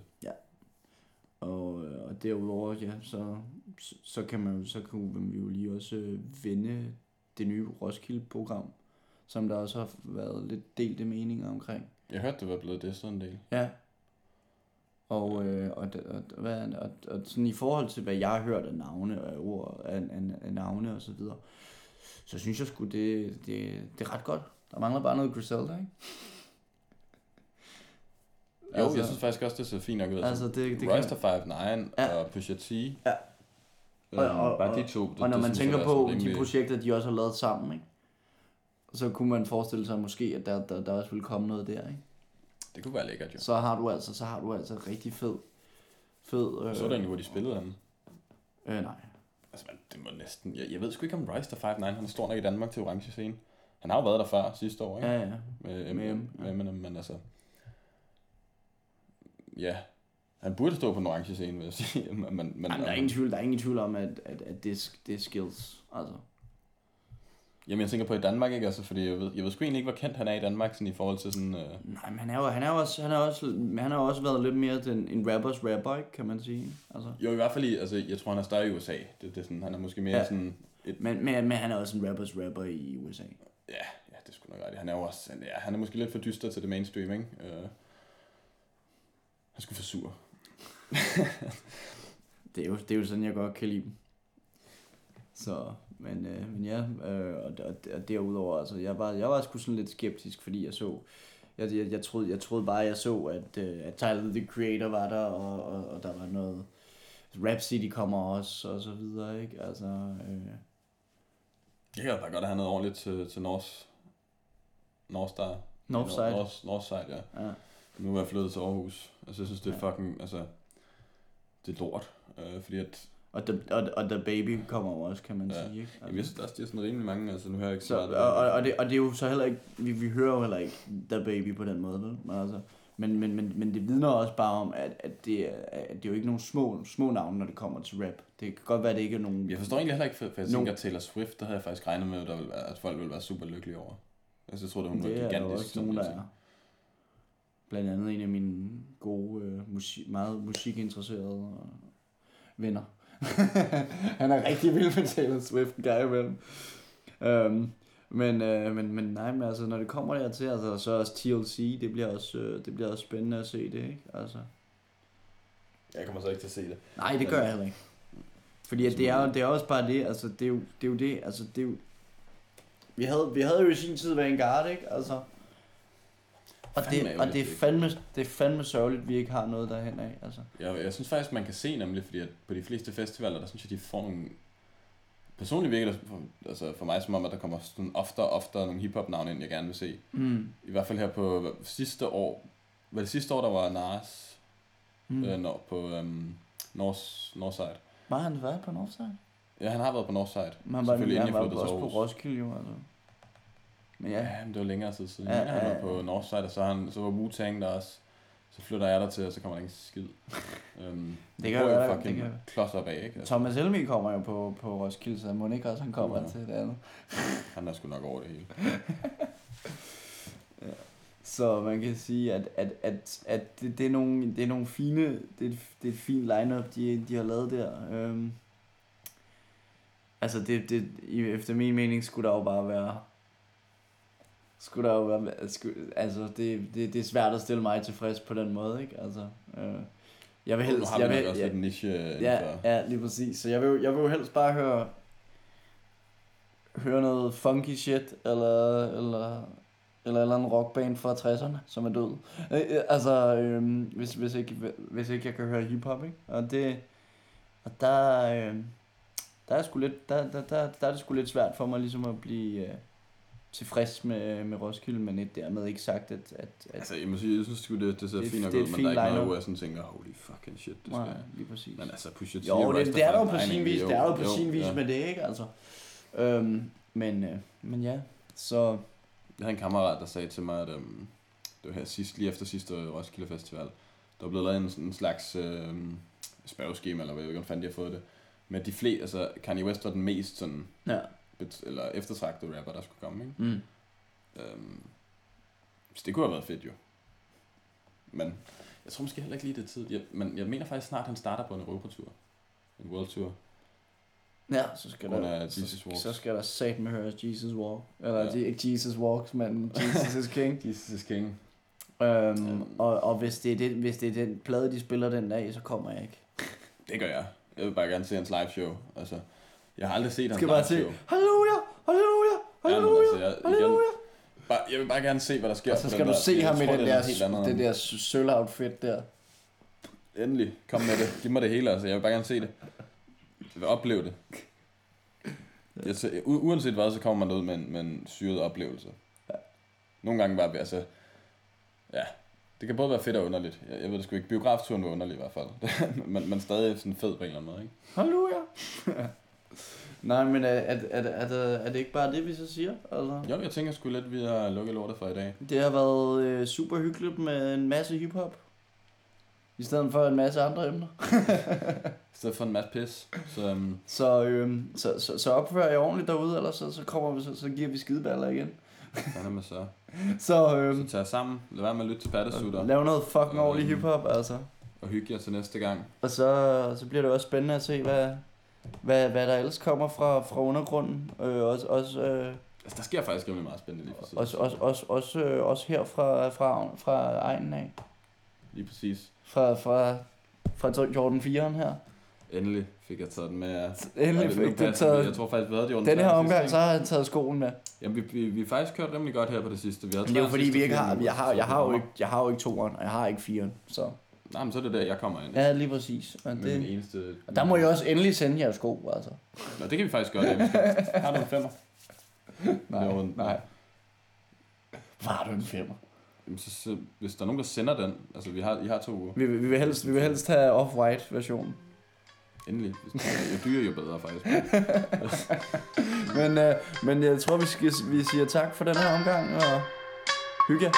Og, øh, og derudover, ja, så, så, så kan man så kan vi jo lige også øh, vende det nye Roskilde-program, som der også har været lidt delte meninger omkring. Jeg hørte, det var blevet det sådan en del. Ja. Og, øh, og, og, hvad, og, og sådan i forhold til, hvad jeg har hørt af navne og af ord, af, af, af navne og så videre, så synes jeg sgu, det, det, det er ret godt. Der mangler bare noget Griselda, ikke? Jo, altså, jeg synes faktisk også, det ser fint nok ud. Altså, det, det kan, Royster 5 Ja. ja. og Pusha T. Ja. Øhm, Og- og- bare de to. Det, og når det man synes tænker på de projekter, de også har lavet sammen, ikke? Så kunne man forestille sig måske, at der, der, der også ville komme noget der, ikke? Det kunne være lækkert, jo. Så har du altså, så har du altså rigtig fed, fed, øh, Så er der egentlig, hvor de spillede henne. øh, nej. Altså, man, det må næsten... Jeg, jeg ved sgu ikke, om Royster 5 han er stor nok i Danmark til orange scene. Han har jo været der før sidste år, ikke? Ja, ja. Med, Med med, med men altså... Ja, han burde stå på den orange scene, vil jeg sige. Men, men, men, Jamen, der er ingen tvivl, der er ingen tvivl om, at, at, at det, det er skills, altså. Jamen, jeg tænker på i Danmark, ikke? Altså, fordi jeg ved, jeg ved sgu egentlig ikke, hvor kendt han er i Danmark, sådan i forhold til sådan... Øh, Nej, men han er jo, han er jo også, han er også, han har også været lidt mere den, en rappers rapper, ikke, kan man sige. Altså. jo, i hvert fald i, altså, jeg tror, han er større i USA. Det, det er sådan, han er måske mere Ja. sådan et... Men, men, men han er også en rappers rapper i USA. Ja, ja, det sgu nok ret. Han er jo også... Han, ja, han er måske lidt for dyster til det mainstream, ikke? Øh, han skulle for sur. Det er jo, det er jo sådan, jeg godt kan lide dem. Så, men, øh, men ja, øh, og, og, og derudover, altså, jeg var, jeg var sgu sådan lidt skeptisk, fordi jeg så, jeg, jeg, jeg, troede, jeg troede bare, jeg så, at, øh, at Tyler, the Creator var der, og, og, og der var noget, Rap City kommer også, og så videre, ikke? Altså, øh, Jeg kan bare godt have noget ordentligt til, til North... Northstar. Northside. North, Northside, ja. ja. Nu er jeg flyttet til Aarhus. Altså, jeg synes, det er fucking... Altså, det er lort. Øh, fordi at... Og the, og, og the Baby kommer også, kan man Ja. sige, ikke? Altså, Jamen, jeg synes også, det er sådan rimelig mange. Altså, nu hører jeg ikke Så, og, og, og, det, og det er jo så heller ikke, vi, vi hører jo heller ikke The Baby på den måde, vel? Men, altså, men, men, men, men det vidner også bare om, at, at, det, er, at det er jo ikke nogle små, små navne, når det kommer til rap. Det kan godt være, at det ikke er nogen... Jeg forstår egentlig heller ikke, for, for jeg Nogle- tænker, at Taylor Swift, der havde jeg faktisk regnet med, at, der ville være, at folk ville være super lykkelige over. Altså, jeg tror, det hun var det er gigantisk. også nogen, der er. Blandt andet en af mine gode, øh, musik, meget musikinteresserede øh, venner. Han er rigtig vild med Taylor Swift en gang imellem. Um, men, øh, men, men nej, men altså, når det kommer dertil, altså, så også TLC, det bliver også, øh, det bliver også spændende at se det, ikke? Altså. Jeg kommer så ikke til at se det. Nej, det gør jeg heller ikke. Fordi at det, er, jo- det er også bare det, altså det er jo det, er jo det altså det er jo... Vi havde, vi havde jo i sin tid Vanguard, ikke? Altså... Og det, og det er fandme, det er fandme sørgeligt, at vi ikke har noget derhen af, altså. Jeg, jeg synes faktisk, man kan se nemlig, fordi at på de fleste festivaler, der synes jeg, de får nogle... Personligt virker det for, altså for mig som om, at der kommer sådan oftere og oftere nogle hiphop-navne ind, jeg gerne vil se. Mm. I hvert fald her på sidste år. Var det sidste år, der var Nas Mm. øh, når, på øhm, North, Northside? Var han været på Northside? Ja, han har været på Northside. Men han var, han var også på. Roskilde, jo, altså. Men ja, Ja, men det var længere tid siden. Ja, Ja, han var på Northside, og så, han, så var Wu-Tang der også. Så flytter jeg der til, og så kommer der ikke en skid. Um, Det være, det fucking kan- klods op af, ikke? Altså, Thomas Helmi kommer jo på, på Roskilde, så må ikke også han kommer Ja. til det andet. han er sgu nok over det hele. Så man kan sige, at, at, at, at det, det, er nogle, det er nogle fine, det er, et- det er et fint lineup de, de har lavet der. Øhm, altså det, det, efter min mening skulle der jo bare være, skulle der jo være, skulle, altså det, det, det er svært at stille mig tilfreds på den måde, ikke? Altså, øh, jeg vil helst, har vi jeg vil, også jeg, lidt niche øh, Ja, ja, lige præcis. Så jeg vil, jeg vil jo helst bare høre høre noget funky shit, eller, eller, eller en eller anden rockband fra 60'erne, som er død. Øh, øh, altså, øhm, hvis, hvis, ikke, hvis ikke jeg kan høre hiphop, ikke? Og det, og der, øh, der er sgu lidt, der, der, der, der er det sgu lidt svært for mig ligesom at blive, øh, tilfreds med, med Roskilde, men et dermed ikke sagt, at... at, at Altså, jeg må sige, jeg synes det, det ser Det er- fint nok ud, men der er ikke noget, hvor jeg sådan tænker, holy fucking shit, det skal nej, lige præcis. Men altså, Pusha T Jo, det, det er der jo på sin vis, det er der jo på sin vis med det, ikke? Altså, øhm, men, øh, men ja, så Jeg havde en kammerat, der sagde til mig, at øhm, det var her sidst, lige efter sidste Roskilde Festival, der var blevet lavet en, en slags øhm, spørgeskema, eller hvad jeg ikke, hvordan fanden de har fået det. Men de fleste, altså Kanye West var den mest sådan, ja. Eller eftertragtede rapper, der skulle komme, ikke? Mm. Øhm, så det kunne have været fedt jo. Men jeg tror måske heller ikke lige det tid. Jeg, men jeg mener faktisk snart, at han starter på en Europatur. En World Tour. Ja, så skal, grund der, så, Jesus Walks. så skal der sat med høres Jesus Walk. Eller Ja. ikke Jesus Walks, men Jesus is King. Jesus is King. øhm, og, og hvis, det er det, hvis det er den plade, de spiller den dag, så kommer jeg ikke. Det gør jeg. Jeg vil bare gerne se hans live show. Altså, jeg har aldrig set hans Skal bare se, halleluja, halleluja, halleluja, altså, jeg, igen, halleluja. bare, jeg vil bare gerne se, hvad der sker. Og så skal du der. se ham i den er der, det der sølv-outfit der. Endelig, kom med det. Giv mig det hele, altså. Jeg vil bare gerne se det. Jeg vil opleve det. Jeg, u- uanset hvad, så kommer man ud med en, med en syret oplevelse. Nogle gange bare, altså... Ja, det kan både være fedt og underligt. Jeg, jeg ved det sgu ikke. Biografturen var underlig i hvert fald. men, men stadig sådan fed på en eller anden måde, ikke? Halleluja. Nej, men er, er, er, er, det, er det ikke bare det, vi så siger? Altså, Jo, jeg tænker sgu lidt, vi har lukket lortet for i dag. det har været øh, super hyggeligt med en masse hiphop. I stedet for en masse andre emner. I stedet for en masse pis. Så um, Så, øhm, så, så, så opfører jeg ordentligt derude, eller så, så, kommer vi, så, så giver vi skideballer igen. hvad med så? Så, Så øhm, tag jer sammen. Lad være med at lytte til pattesutter. lav noget fucking ordentlig Øhm. hiphop, altså. Og hygge jer til næste gang. Og så, så bliver det også spændende at se, hvad, hvad, hvad der ellers kommer fra, fra undergrunden. Øh, også, også, øh, Altså, der sker faktisk rimelig meget spændende lige for tiden. også, også, også, også, øh, også her fra, fra, fra egnen af. Lige præcis. Fra, fra, fra Jordan 4'eren her. Endelig fik jeg taget den med. Ja. Endelig fik passer vi. Jeg taget. tror faktisk, vi havde Den her omgang, sidste, så har jeg taget skoen med. Jamen, vi, vi, vi har faktisk kørt rimelig godt her på det sidste. Vi havde Men det er jo fordi, vi ikke har, jeg har, jeg har jo ikke, jeg har jo ikke toeren, og jeg har ikke firen. Så Nej, men så er det der, jeg kommer ind. ja, lige præcis. Og, Med min det, eneste... og der må jeg også endelig sende jer sko, altså. Nå, det kan vi faktisk godt. Ja, vi skal... Har du en femmer? Nej, Jo, nej. Var du en femmer? Jamen, så, så, hvis der er nogen, der sender den, altså vi har, I har to uger. Vi, vi, vil helst, vi vil helst have off-white versionen. Endelig. Jo dyre, jo bedre faktisk. Men, øh, men jeg tror, vi, skal, vi siger tak for den her omgang, og hygge.